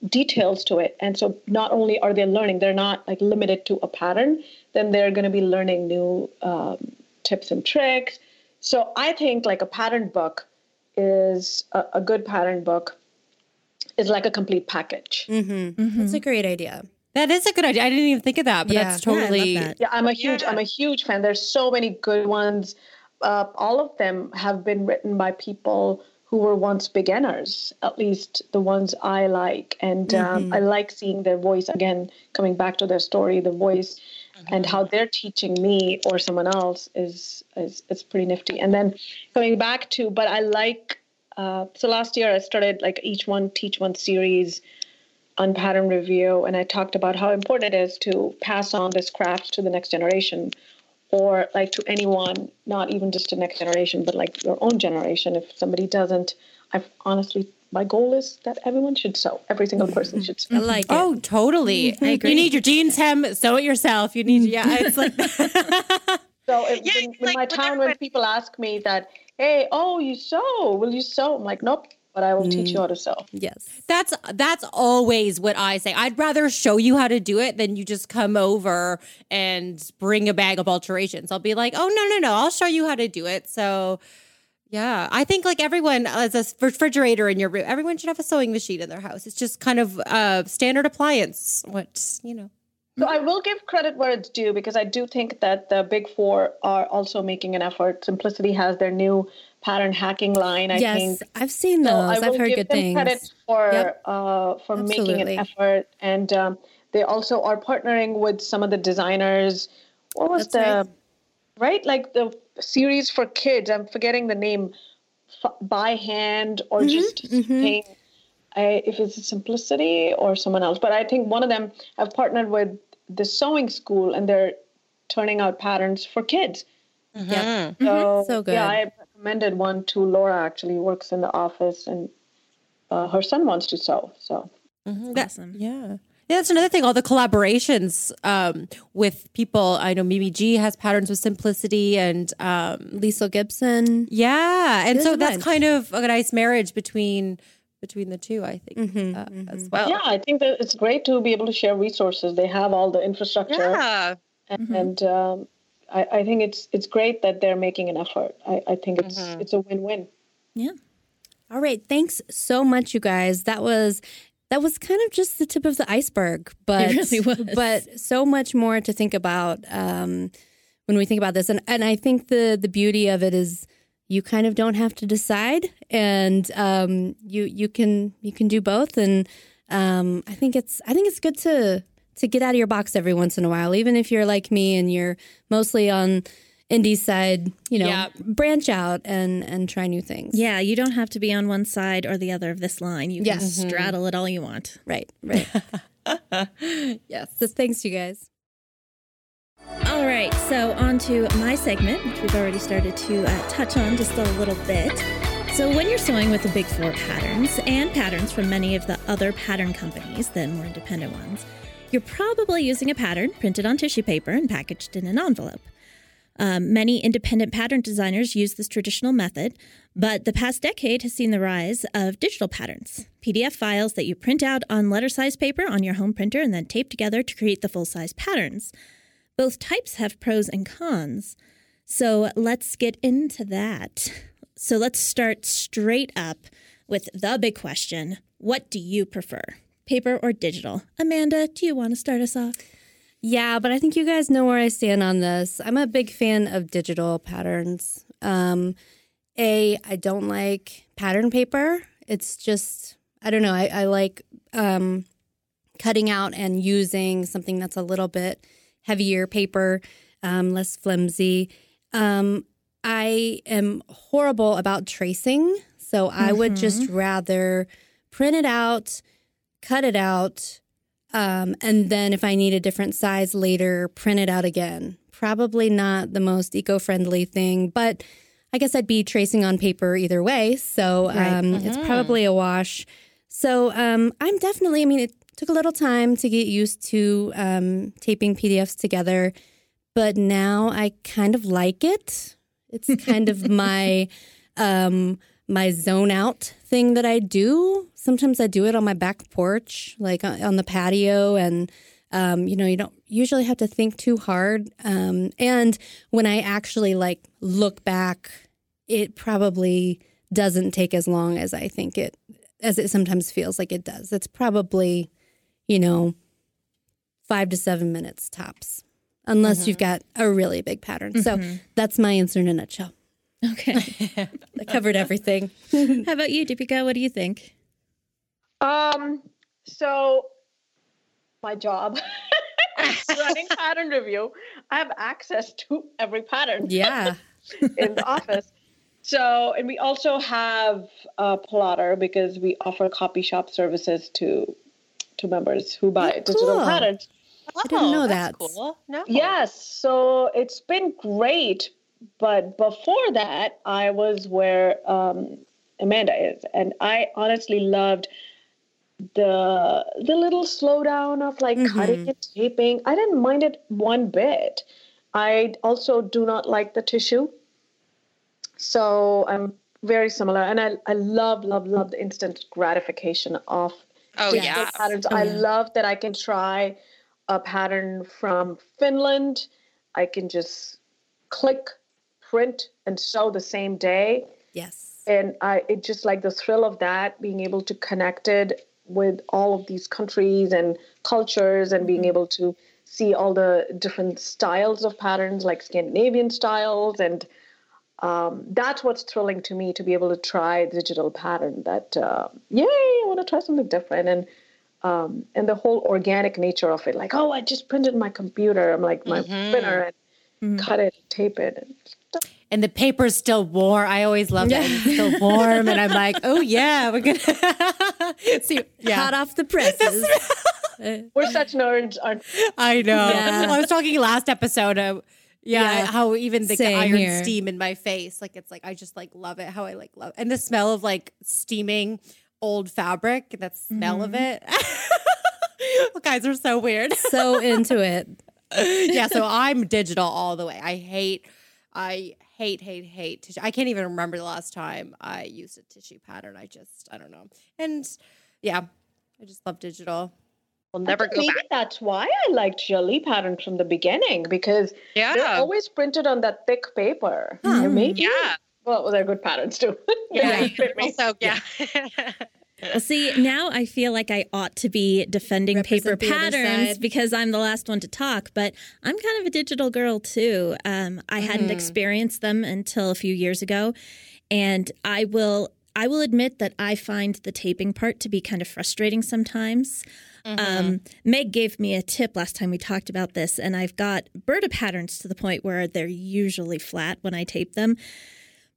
details to it. And so not only are they learning, they're not like limited to a pattern, then they're going to be learning new um, tips and tricks. So I think like a pattern book is a, a good pattern book is like a complete package. That's a great idea. That is a good idea. I didn't even think of that, but Yeah. that's Yeah, totally. that. Yeah, I'm a huge I'm a huge fan. There's so many good ones. Uh, all of them have been written by people who were once beginners, at least the ones I like. And um, I like seeing their voice again, coming back to their story, the voice, and how they're teaching me or someone else is is is pretty nifty. And then coming back to, but I like. Uh, so last year I started like each one teach one series on pattern review and i talked about how important it is to pass on this craft to the next generation or like to anyone not even just to next generation but like your own generation if somebody doesn't I've honestly my goal is that everyone should sew. Every single person should sew. I like it. Oh, totally. Mm-hmm. You need your jeans hem, sew it yourself. You need, yeah, it's like, so it, Yeah, in, in like my when town when people ask me that hey oh you sew. Will you sew? I'm like nope but i will teach you mm. how to sew yes. that's that's always what I say. I'd rather show you how to do it than you just come over and bring a bag of alterations. I'll be like, oh no no no, I'll show you how to do it. So. Yeah, I think like everyone as a refrigerator in your room, everyone should have a sewing machine in their house. It's just kind of a standard appliance. What you know. So I will give credit where it's due because I do think that the big four are also making an effort. Simplicity has their new pattern hacking line. I yes, think I've seen So those. I I've will heard give good them things. credit for Yep. uh, for making Absolutely. an effort, and um, they also are partnering with some of the designers. What was That's the right. like the series for kids? I'm forgetting the name. F- by hand or Mm-hmm, just saying I, if it's simplicity or someone else. But I think one of them have partnered with the sewing school, and they're turning out patterns for kids. Yeah. So, So good. Yeah, I recommended one to Laura. Actually, works in the office, and uh, her son wants to sew. So Awesome. Yeah. Yeah, that's another thing. All the collaborations um, with people. I know Mimi G has patterns with simplicity, and um, Liesl Gibson. yeah, and There's so that's kind of a nice marriage between between the two. I think uh, as well. yeah, I think that it's great to be able to share resources. They have all the infrastructure, Yeah. and um, I, I think it's it's great that they're making an effort. I, I think it's it's a win-win. Yeah. All right, thanks so much, you guys. That was that was kind of just the tip of the iceberg, but really was. but so much more to think about um, when we think about this. And and I think the the beauty of it is you kind of don't have to decide, and um, you you can you can do both. And um, I think it's I think it's good to to get out of your box every once in a while, even if you're like me and you're mostly on indie side. You know, branch out and and try new things. Yeah, you don't have to be on one side or the other of this line. You can Yes. straddle it all you want. Right, right. yes. So thanks, you guys. All right, so on to my segment, which we've already started to uh, touch on just a little bit. So, when you're sewing with the Big Four patterns and patterns from many of the other pattern companies, the more independent ones, you're probably using a pattern printed on tissue paper and packaged in an envelope. Um, many independent pattern designers use this traditional method, but the past decade has seen the rise of digital patterns PDF files that you print out on letter size paper on your home printer and then tape together to create the full size patterns. Both types have pros and cons. So let's get into that. So let's start straight up with the big question What do you prefer, paper or digital? Amanda, do you want to start us off? Yeah, but I think you guys know where I stand on this. I'm a big fan of digital patterns. Um, A, I don't like pattern paper. It's just, I don't know. I, I like um, cutting out and using something that's a little bit heavier paper, um, less flimsy. Um, I am horrible about tracing. So I would just rather print it out, cut it out, um, and then if I need a different size later, print it out again. Probably not the most eco friendly thing, but I guess I'd be tracing on paper either way. So um, it's probably a wash. So um, I'm definitely, I mean, it took a little time to get used to um, taping PDFs together, but now I kind of like it. It's kind of my um, my zone out thing that I do. Sometimes I do it on my back porch, like on on the patio, and um, you know, you don't usually have to think too hard. Um, and when I actually like look back, it probably doesn't take as long as I think it as it sometimes feels like it does. It's probably, you know, five to seven minutes tops, unless you've got a really big pattern. So that's my answer in a nutshell. Okay. I covered everything. How about you, Deepika? What do you think? Um, so my job running pattern review, I have access to every pattern Yeah. in the office. So, and we also have a plotter because we offer copy shop services to to members who buy Oh, digital cool. patterns. I didn't know Oh, that. Cool. No. Yes, so it's been great. But before that, I was where um, Amanda is, and I honestly loved the the little slowdown of like cutting and taping. I didn't mind it one bit. I also do not like the tissue, so I'm very similar, and I I love love love the instant gratification of Oh yeah. patterns. I love that I can try a pattern from Finland. I can just click, print, and sew the same day. Yes. And I it just like the thrill of that, being able to connect it with all of these countries and cultures and being able to see all the different styles of patterns like Scandinavian styles. And um, that's what's thrilling to me to be able to try digital pattern that uh, yay i want to try something different. And um, and the whole organic nature of it like oh i just printed my computer. I'm like my printer and cut it tape it and stuff. And the paper's still warm. I always love that. It's still warm. And I'm like, oh, yeah, we're going to see. Yeah. Hot off the presses. we're such nerds aren't I know. Yeah. I was talking last episode. Uh, yeah, Yeah. how even the iron here. steam in my face, like it's like I just like love it. How I like love, and the smell of like steaming old fabric. That smell of it. you guys are so weird. so into it. yeah, so I'm digital all the way. I hate, I hate, hate, hate tissue. I can't even remember the last time I used a tissue pattern. I just, I don't know. And yeah, I just love digital. We'll never go maybe back. that's why i liked Jalie patterns from the beginning because yeah. they're always printed on that thick paper hmm. And maybe Yeah. well they're good patterns too Yeah. They fit me. Also, yeah. Well, see, now I feel like I ought to be defending paper Represent other patterns because I'm the last one to talk, but I'm kind of a digital girl too. Um, I hadn't experienced them until a few years ago, and I will. I will admit that I find the taping part to be kind of frustrating sometimes. Um, Meg gave me a tip last time we talked about this, and I've got Burda patterns to the point where they're usually flat when I tape them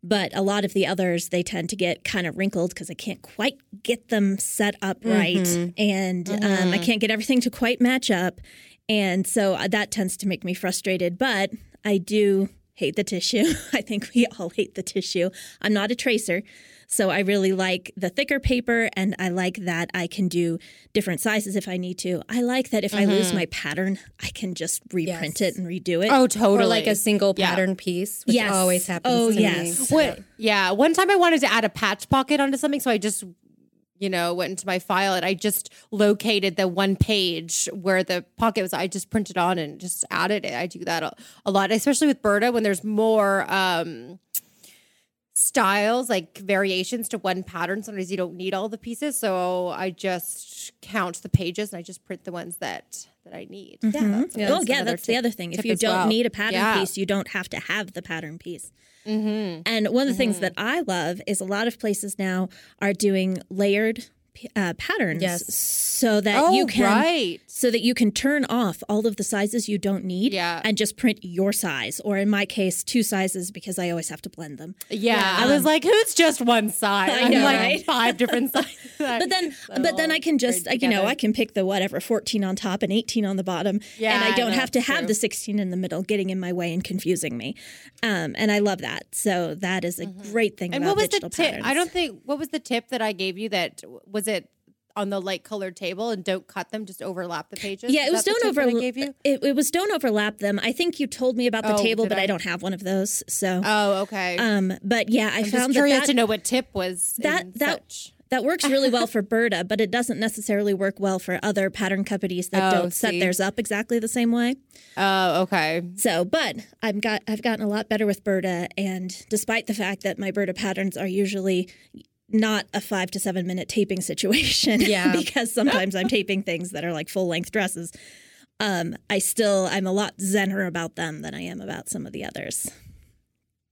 but a lot of the others they tend to get kind of wrinkled because I can't quite get them set up right, and um, I can't get everything to quite match up, and so uh, that tends to make me frustrated. But I do hate the tissue. I think we all hate the tissue. I'm not a tracer. So I really like the thicker paper and I like that I can do different sizes if I need to. I like that if I lose my pattern, I can just reprint Yes. it and redo it. Oh, totally. Or like a single Yeah. pattern piece, which Yes. always happens Oh, to yes. me. What? Yeah. One time I wanted to add a patch pocket onto something, so I just, you know, went into my file and I just located the one page where the pocket was. I just printed on and just added it. I do that a, a lot, especially with Burda when there's more um, styles, like variations to one pattern. Sometimes you don't need all the pieces, so I just count the pages and I just print the ones that that I need. Mm-hmm. Yeah. that's- well, that's yeah, another that's the other thing. If you don't well. need a pattern Yeah. piece, you don't have to have the pattern piece. Mm-hmm. And one of the things mm-hmm. that I love is a lot of places now are doing layered uh, patterns, Yes. so that Oh, you can right. so that you can turn off all of the sizes you don't need, Yeah. and just print your size, or in my case, two sizes because I always have to blend them. Yeah, I was like, who's just one side? I I'm know, like right? five different sizes. But then, but then I can just, like, you know, I can pick the whatever, 14 on top and 18 on the bottom. Yeah, and I I don't know, have to have true. the 16 in the middle getting in my way and confusing me. Um, and I love that. So that is a great thing And about what was the tip? patterns. I don't think what was the tip that I gave you that was it on the light colored table and don't cut them, just overlap the pages. Yeah, it was don't tip that I overlap. gave you. It, it was don't overlap them. I think you told me about the Oh, table, but I? I? don't have one of those. So, Oh, okay. um, but yeah, I I'm found just that curious that, to know what tip was that that such. that works really well for Burda, but it doesn't necessarily work well for other pattern companies that Oh, don't set see. theirs up exactly the same way. Oh, okay. So, but I've got I've gotten a lot better with Burda, and despite the fact that my Burda patterns are usually not a five to seven minute taping situation, Yeah. because sometimes I'm taping things that are like full length dresses. Um, I still I'm a lot zenner about them than I am about some of the others.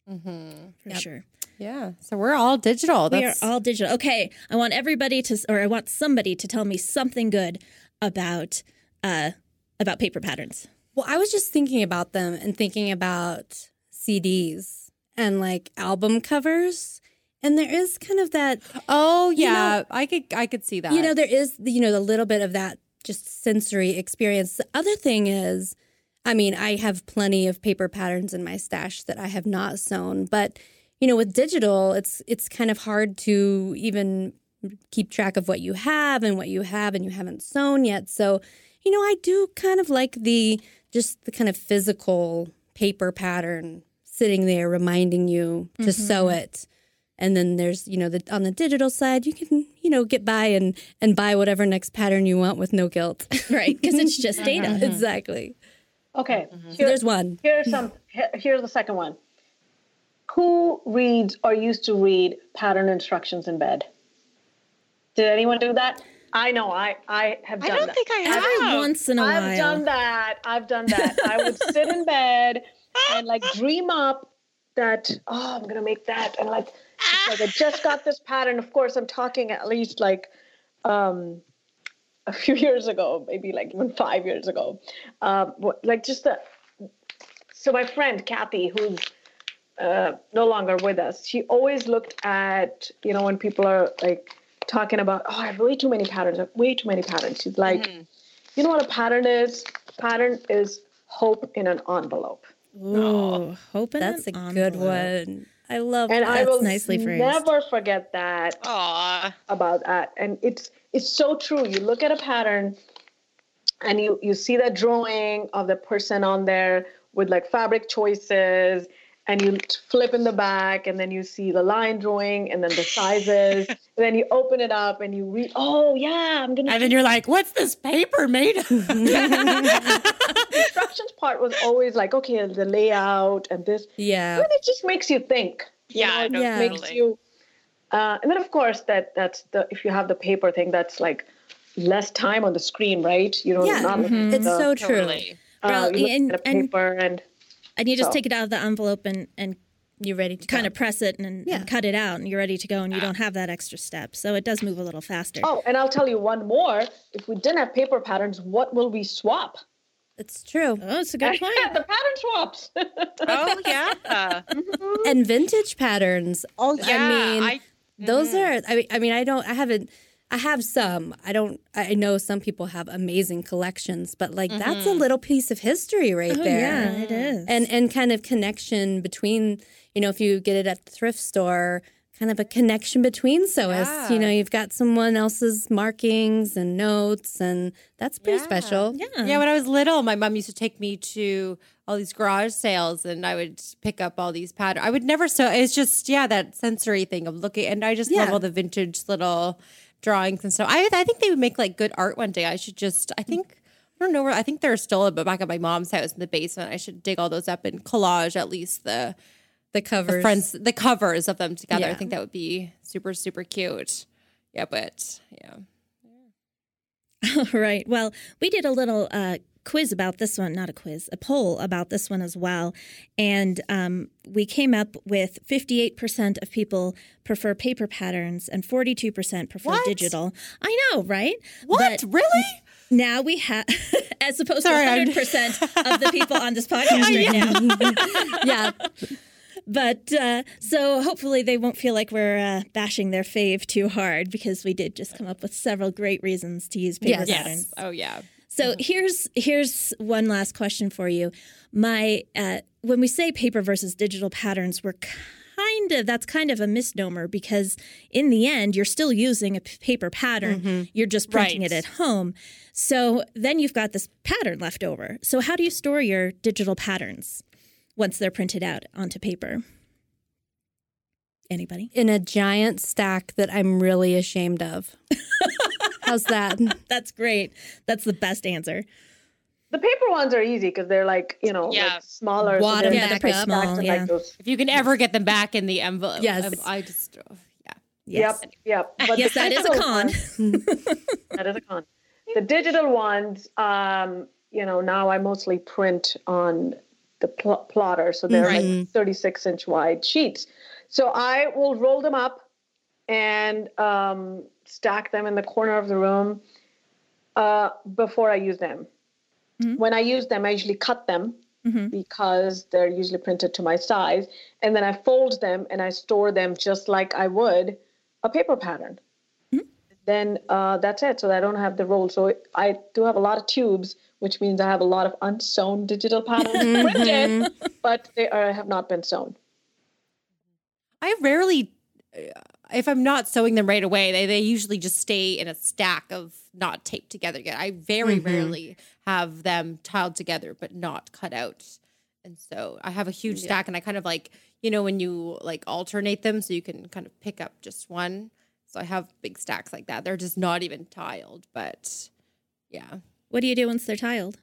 Mm-hmm. For sure. Yeah. So we're all digital. We are all digital. Okay, I want everybody to, or I want somebody to tell me something good about uh, about paper patterns. Well, I was just thinking about them and thinking about CDs and like album covers. And there is kind of that, Oh You yeah, I could I could see that. you know, there is, you know, the little bit of that just sensory experience. The other thing is, I mean, I have plenty of paper patterns in my stash that I have not sewn, but you know, with digital, it's it's kind of hard to even keep track of what you have and what you have and you haven't sewn yet. So, you know, I do kind of like the just the kind of physical paper pattern sitting there reminding you to mm-hmm. sew it. And then there's, you know, the on the digital side, you can, you know, get by and and buy whatever next pattern you want with no guilt. Right, because it's just data. Mm-hmm. exactly. Okay. Mm-hmm. So Here, there's one. here's some. here- Here's the second one. Who reads or used to read pattern instructions in bed? Did anyone do that? I know. I I have done. I don't that. think I have. Every once in a I've while. done that. I've done that. I would sit in bed and like dream up that oh I'm gonna make that and like it's like I just got this pattern. Of course, I'm talking at least like um, a few years ago, maybe like even five years ago. Um, like just the so my friend Kathy, who's uh, no longer with us, she always looked at you know when people are like talking about oh I have way too many patterns, I have way too many patterns. She's like, you know what a pattern is? Pattern is hope in an envelope. Ooh, hoping That's a an good one. I love And that. I will nicely phrased. never forget that Aw. about that. And it's it's so true. You look at a pattern and you you see that drawing of the person on there with like fabric choices and you flip in the back and then you see the line drawing and then the sizes and then you open it up and you read oh yeah i'm gonna and then you're like, what's this paper made of? the instructions part was always like okay the layout and this yeah. but it just makes you think you Yeah, know, it no, just makes totally. you uh, and then of course that that's the if you have the paper thing that's like less time on the screen right you know Yeah, not looking at It's the- so true. Totally. uh, Well, and- at and- paper and And you just So- take it out of the envelope and, and You're ready to kind go. of press it and, Yeah. and cut it out, and you're ready to go, and you don't ah. have that extra step. So it does move a little faster. oh and i'll tell you one more if we didn't have paper patterns what will we swap It's true. Oh, it's a good point. the pattern swaps Oh yeah. And vintage patterns. Oh yeah. I mean, I, those mm. are. I mean, I mean, I don't. I haven't. I have some. I don't. I know some people have amazing collections, but like that's a mm-hmm. little piece of history right Oh, there. yeah, it is. and and kind of connection between you know if you get it at the thrift store kind of a connection between sewists you know you've got someone else's markings and notes and that's pretty special yeah. Yeah, when I was little, my mom used to take me to all these garage sales, and I would pick up all these patterns. I would never sew. It's just yeah, that sensory thing of looking, and I just love all the vintage little drawings and stuff. I I think they would make like good art one day. I should just I think. I don't know where I think they're still back at my mom's house in the basement. I should dig all those up and collage at least the the covers the friends the covers of them together. I think that would be super super cute. Yeah, but yeah. All right. Well, we did a little uh, quiz about this one, not a quiz, a poll about this one as well. And um, we came up with 58% of people prefer paper patterns and 42% prefer What? digital. I know, right? What? But really? now we have, as opposed Sorry, to I'm- 100% of the people on this podcast right now. yeah. But uh, so hopefully they won't feel like we're uh, bashing their fave too hard because we did just come up with several great reasons to use paper Yes. patterns. Oh yeah. So here's here's one last question for you. My uh, when we say paper versus digital patterns, we're kind of that's kind of a misnomer because in the end you're still using a p- paper pattern. You're just printing Right. it at home. So then you've got this pattern left over. So how do you store your digital patterns once they're printed out onto paper? Anybody? In a giant stack that I'm really ashamed of. How's that? That's great. That's the best answer. The paper ones are easy because they're like you know Yeah. like smaller. Wad 'em they're back up. Small, like, those- If you can ever get them back in the envelope. Yes. I just oh, yeah. Yes. Yep, yep. But Yes, that is a con. ones- that is a con. The digital ones, um, you know, now I mostly print on the pl- plotter, so they're like 36 inch wide sheets. So I will roll them up and um, stack them in the corner of the room uh, before I use them. When I use them, I usually cut them because they're usually printed to my size, and then I fold them and I store them just like I would a paper pattern then uh, that's it. So I don't have the roll. So I do have a lot of tubes, which means I have a lot of unsewn digital patterns printed, but they are, have not been sewn. I rarely, if I'm not sewing them right away, they, they usually just stay in a stack of not taped together yet. I very mm-hmm. rarely have them tiled together but not cut out. And so I have a huge stack and I kind of like, you know, when you like alternate them so you can kind of pick up just one. So I have big stacks like that. They're just not even tiled, but yeah. What do you do once they're tiled?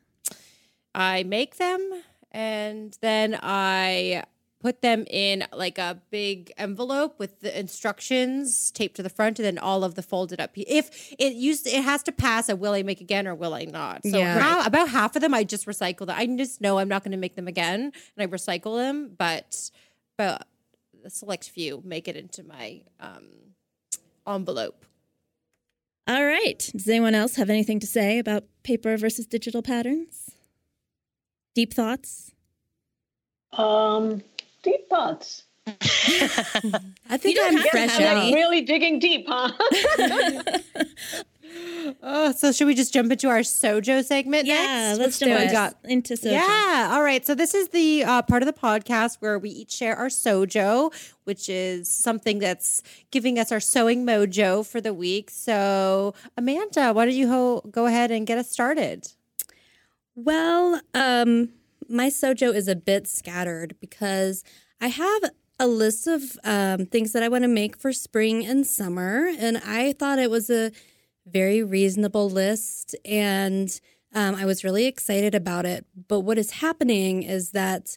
I make them and then I put them in like a big envelope with the instructions taped to the front and then all of the folded up. pe- If it used it has to pass a will I make again or will I not. So Yeah. ha- about half of them I just recycle them. I just know I'm not going to make them again and I recycle them, but but a select few make it into my um envelope. All right. Does anyone else have anything to say about paper versus digital patterns? Deep thoughts? Um, deep thoughts. I think don't I'm fresh out. any. Really digging deep, huh? Oh, so should we just jump into our Sojo segment Yeah, next? let's do jump it. into, Got- into Sojo. Yeah. All right. So this is the uh, part of the podcast where we each share our sojo, which is something that's giving us our sewing mojo for the week. So Amanda, why don't you ho- go ahead and get us started? Well, um, my sojo is a bit scattered because I have a list of um, things that I want to make for spring and summer, and I thought it was a very reasonable list, and um, I was really excited about it. But what is happening is that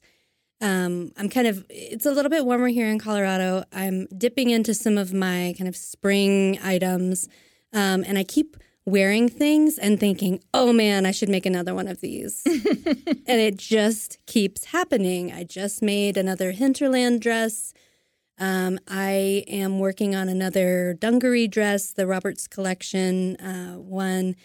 um, I'm kind of, it's a little bit warmer here in Colorado. I'm dipping into some of my kind of spring items, um, and I keep wearing things and thinking, oh man, I should make another one of these. and it just keeps happening. I just made another Hinterland dress. Um, I am working on another dungaree dress, the Roberts Collection uh, one.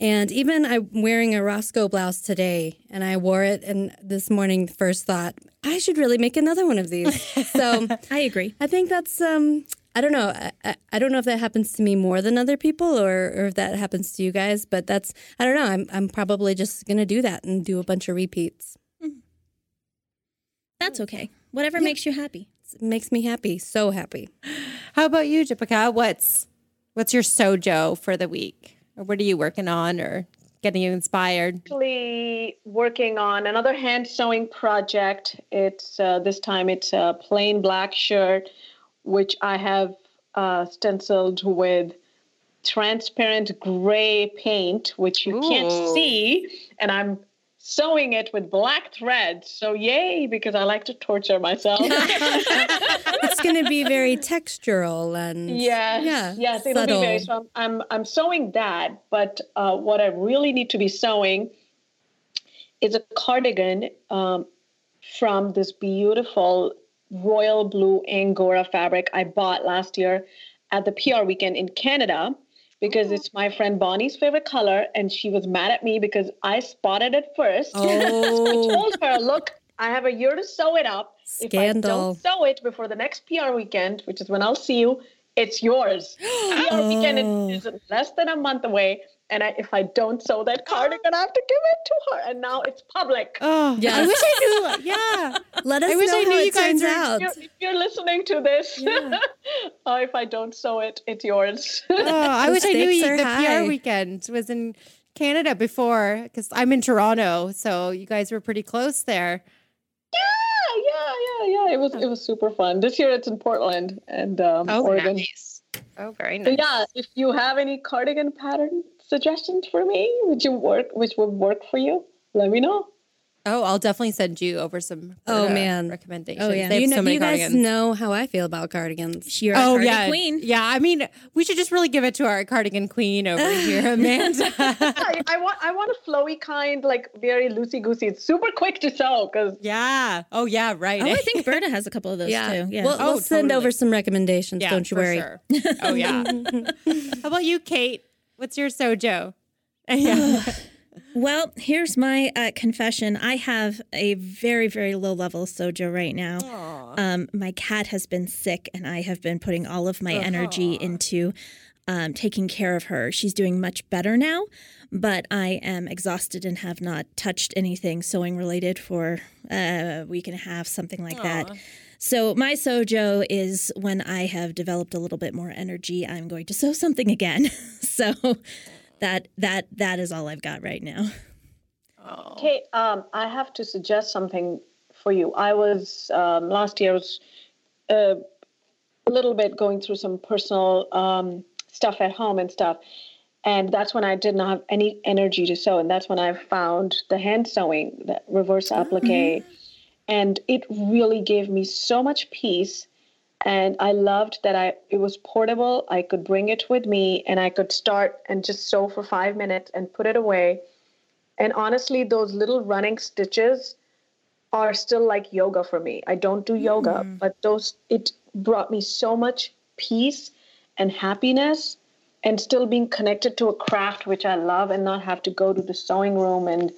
And even I'm wearing a Roscoe blouse today, and I wore it. And this morning, first thought, I should really make another one of these. So I agree. I think that's um I don't know. I, I, I don't know if that happens to me more than other people or, or if that happens to you guys, but that's I don't know. I'm I'm probably just gonna do that and do a bunch of repeats. That's okay. Whatever makes you happy. It makes me happy, so happy. How about you, Deepika? What's what's your sojo for the week? Or what are you working on or getting you inspired? Actually, working on another hand sewing project. It's uh, this time it's a plain black shirt, which I have uh, stenciled with transparent gray paint, which you can't see, and I'm sewing it with black thread. So yay, because I like to torture myself. It's gonna be very textural and Yes, yeah, yes, it'll be very. So I'm, I'm I'm sewing that, but uh, what I really need to be sewing is a cardigan um, from this beautiful royal blue Angora fabric I bought last year at the PR weekend in Canada because oh. it's my friend Bonnie's favorite color, and she was mad at me because I spotted it first. I Oh, told her, "Look, I have a year to sew it up. If I Scandal. don't sew it before the next PR weekend, which is when I'll see you, it's yours. PR weekend is is less than a month away, and I, if I don't sew that cardigan, I have to give it to her. And now it's public. Oh, yeah. I wish I knew. Yeah. let us know. I wish know I how knew it you guys turns out. If you're, if you're listening to this, uh, if I don't sew it, it's yours. Oh, I wish I knew you, the high. PR weekend was in Canada before because I'm in Toronto, so you guys were pretty close there. Yeah, yeah, yeah. It was it was super fun. This year it's in Portland and um, Oh, Oregon. nice. Oh, very So nice. yeah, if you have any cardigan pattern suggestions for me, which you work, which would work for you, let me know. Oh, I'll definitely send you over some. Oh, man. Oh, recommendations. Oh, yeah. they have You know, so many you guys cardigans. know how I feel about cardigans. You're Oh a cardigan yeah, queen. yeah. I mean, we should just really give it to our cardigan queen over here, Amanda. I, I want I want a flowy kind, like very loosey goosey. It's super quick to sew because yeah. Oh yeah. Right. Oh, I think Burda has a couple of those Yeah, too. Yeah. we'll, Oh, we'll send totally. over some recommendations. Yeah, don't you for worry. sure. Oh yeah. How about you, Kate? What's your sojo? Yeah. Well, here's my uh, confession. I have a very, very low level sojo right now. Um, my cat has been sick, and I have been putting all of my energy into um, taking care of her. She's doing much better now, but I am exhausted and have not touched anything sewing related for uh, a week and a half, something like that. So my sojo is when I have developed a little bit more energy, I'm going to sew something again. so that that that is all I've got right now. Okay, um, I have to suggest something for you. I was um, last year was uh, a little bit going through some personal um, stuff at home and stuff, and that's when I did not have any energy to sew, and that's when I found the hand sewing, the reverse applique, and it really gave me so much peace. And I loved that I it was portable. I could bring it with me, and I could start and just sew for five minutes and put it away. And honestly, those little running stitches are still like yoga for me. I don't do yoga, but those it brought me so much peace and happiness and still being connected to a craft which I love and not have to go to the sewing room and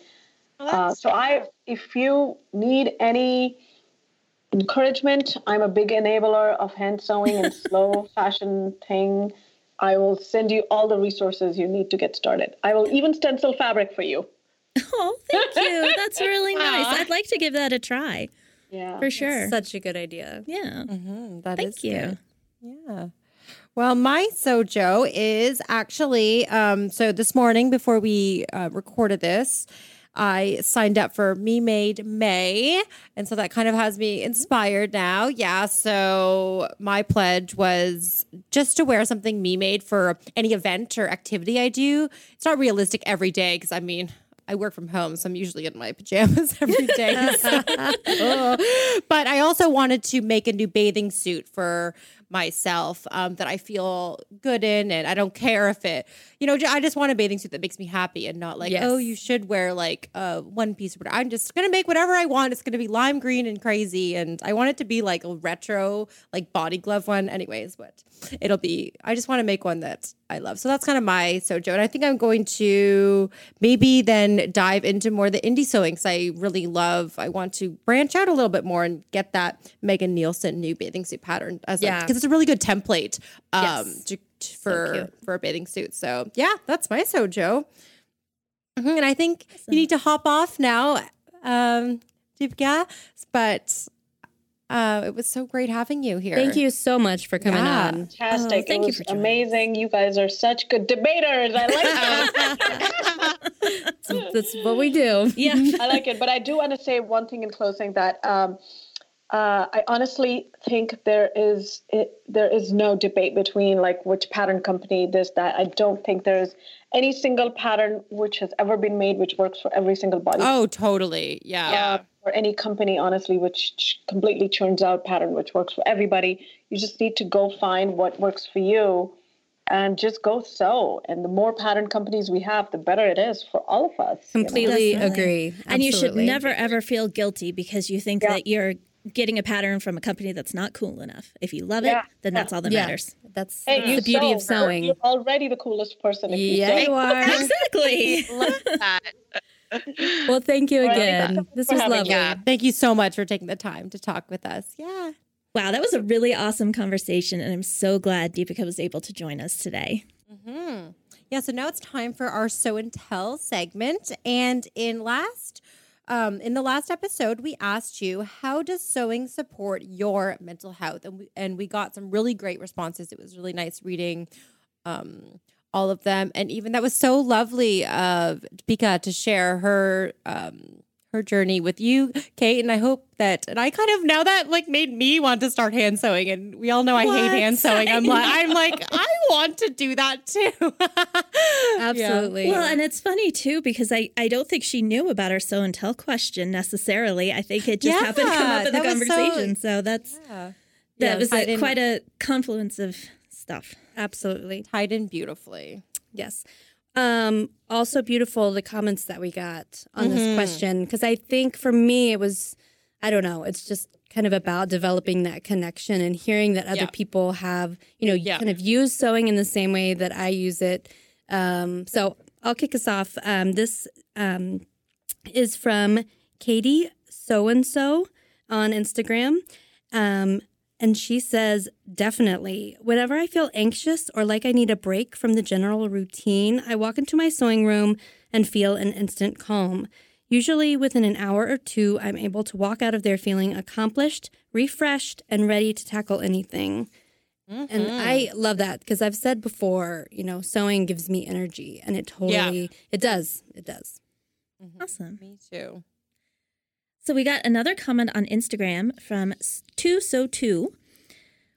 uh, so I if you need any encouragement, I'm a big enabler of hand sewing and slow fashion thing. I will send you all the resources you need to get started. I will even stencil fabric for you. Oh, thank you. That's really nice. I'd like to give that a try Yeah. for sure. Such a good idea. Yeah. Mm, that Thank is you. good. Yeah. Well, my sojo is actually um, so this morning before we uh, recorded this, I signed up for Me Made May, and so that kind of has me inspired now. Yeah, so my pledge was just to wear something Me Made for any event or activity I do. It's not realistic every day because I mean. I work from home, so I'm usually in my pajamas every day. so- oh. but I also wanted to make a new bathing suit for myself um, that I feel good in, and I don't care if it, you know, I just want a bathing suit that makes me happy and not like, Yes. oh, you should wear like uh, one piece. I'm just gonna make whatever I want. It's gonna be lime green and crazy, and I want it to be like a retro, like body glove one. Anyways, but it'll be. I just want to make one that I love. So that's kind of my sojo, and I think I'm going to maybe then dive into more the indie sewing because I really love. I want to branch out a little bit more and get that Megan Nielsen new bathing suit pattern as Yeah. because it's a really good template um Yes. to, to- for cute. for a bathing suit. So yeah, that's my sojo. Mhm, And I think you need to hop off now, um, Deepika. But uh, it was so great having you here. Thank you so much for coming Yeah. on. Fantastic. Oh, thank it you was for joining amazing. You guys are such good debaters. I like that. That's what we do. Yeah. I like it. But I do want to say one thing in closing that um, uh, I honestly think there is it, there is no debate between like which pattern company this that. I don't think there is any single pattern which has ever been made which works for every single body. Oh, totally. Yeah. uh, or any company, honestly, which completely churns out pattern which works for everybody. You just need to go find what works for you and just go sew. And the more pattern companies we have, the better it is for all of us. you know? Completely Definitely. agree. And you should never ever feel guilty because you think Yeah. that you're getting a pattern from a company that's not cool enough. If you love Yeah. it, then that's all that Yeah. matters. That's, Hey, that's the beauty sew. of sewing. You're already the coolest person if you Yeah, sew. you are. Exactly. Well, thank you Right. again. This was lovely. Yeah. Thank you so much for taking the time to talk with us. Yeah. Wow, that was a really awesome conversation, and I'm so glad Deepika was able to join us today. Mm-hmm. Yeah, so now it's time for our show and tell segment. And in last um, in the last episode, we asked you how does sewing support your mental health, and we and we got some really great responses. It was really nice reading um, all of them, and even that was so lovely of Deepika to share her um, her journey with you, Kate. And I hope that, and I kind of now that like made me want to start hand sewing, and we all know I hate hand sewing. I'm like, I'm like, I want to do that too. Absolutely. Well, and it's funny too because I, I don't think she knew about our sew and tell question necessarily. I think it just happened to come up in the that was so- conversation. So, that's Yeah. that Yeah, was I a, didn't- quite a confluence of stuff. Absolutely. tied in beautifully. Yes. Um, also beautiful the comments that we got on Mm-hmm. this question because I think for me it was I don't know it's just kind of about developing that connection and hearing that other Yeah. people have you know Yeah. kind of use sewing in the same way that I use it. Um, so I'll kick us off. Um, this um, is from Katie So and So on Instagram. Um, and she says, definitely. Whenever I feel anxious or like I need a break from the general routine, I walk into my sewing room and feel an instant calm. Usually within an hour or two, I'm able to walk out of there feeling accomplished, refreshed, and ready to tackle anything. And mm-hmm. I love that because I've said before, you know, sewing gives me energy and it totally, it does. It does. Mm-hmm. Awesome. Me too. So we got another comment on Instagram from two so two.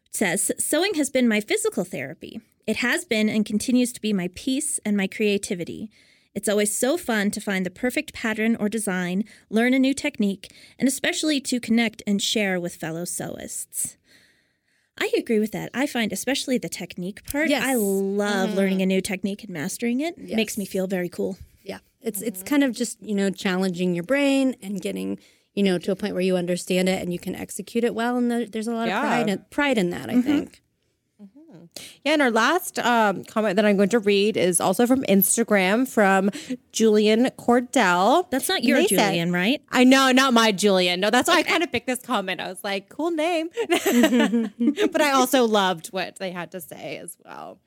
Says sewing has been my physical therapy. It has been and continues to be my peace and my creativity. It's always so fun to find the perfect pattern or design, learn a new technique, and especially to connect and share with fellow sewists. I agree with that. I find especially the technique part. Yes. I love mm-hmm. learning a new technique and mastering it. it. Makes me feel very cool. Yeah. It's it's mm-hmm. kind of just, you know, challenging your brain and getting, you know, to a point where you understand it and you can execute it well and there's a lot Yeah. of pride in, pride in that, I think. Yeah, and our last um, comment that I'm going to read is also from Instagram from Julian Cordell. That's not your They said- Julian, right? I know, not my Julian. No, that's why I kind of picked this comment. I was like, cool name. but I also loved what they had to say as well.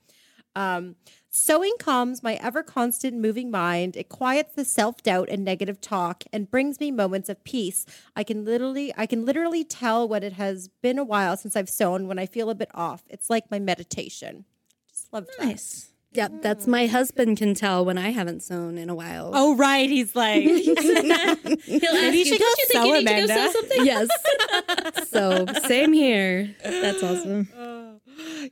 Um, Sewing calms my ever constant moving mind. It quiets the self doubt and negative talk and brings me moments of peace. I can literally, I can literally tell when it has been a while since I've sewn when I feel a bit off. It's like my meditation. Just loved that. Nice. Yeah, that's my husband can tell when I haven't sewn in a while. Oh right, he's like, He'll ask you, you should go you think sew, you need to go sew something? yes. so same here. That's awesome. Oh.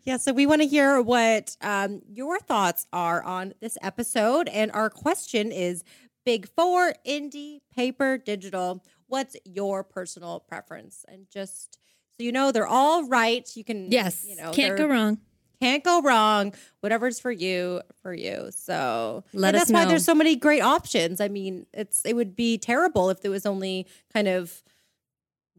Yeah, so we want to hear what um, your thoughts are on this episode. And our question is Big Four, indie, paper, digital. What's your personal preference? And just so you know, they're all right. You can, Yes. you know, Can't go wrong. Can't go wrong. Whatever's for you, for you. So Let and us that's why there's so many great options. I mean, it's it would be terrible if there was only kind of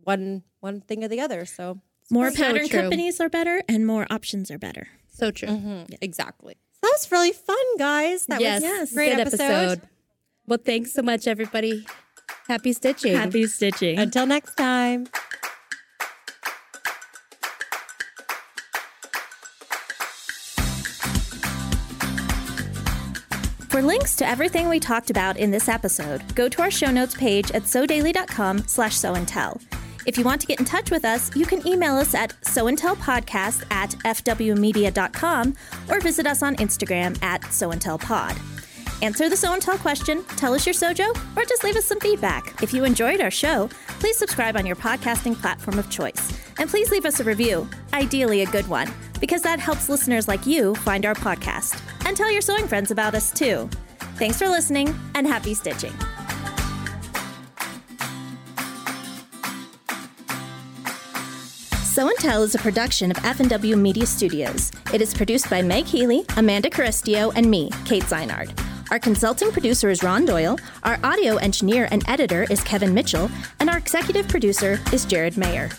one one thing or the other. So More So pattern true. companies are better and more options are better. So true. Mm-hmm. Exactly. That was really fun, guys. That yes. was a great good episode. Well, thanks so much, everybody. Happy stitching. Happy stitching. Until next time. For links to everything we talked about in this episode, go to our show notes page at sewdaily.com slash sewandtell. If you want to get in touch with us, you can email us at sewandtellpodcast at fwmedia.com or visit us on Instagram at sewandtellpod. Answer the Sew and Tell question, tell us your sewjo, or just leave us some feedback. If you enjoyed our show, please subscribe on your podcasting platform of choice. And please leave us a review, ideally a good one, because that helps listeners like you find our podcast. And tell your sewing friends about us too. Thanks for listening, and happy stitching. Sew and Tell is a production of F&W Media Studios. It is produced by Meg Healy, Amanda Carestio, and me, Kate Zeinard. Our consulting producer is Ron Doyle, our audio engineer and editor is Kevin Mitchell, and our executive producer is Jared Mayer.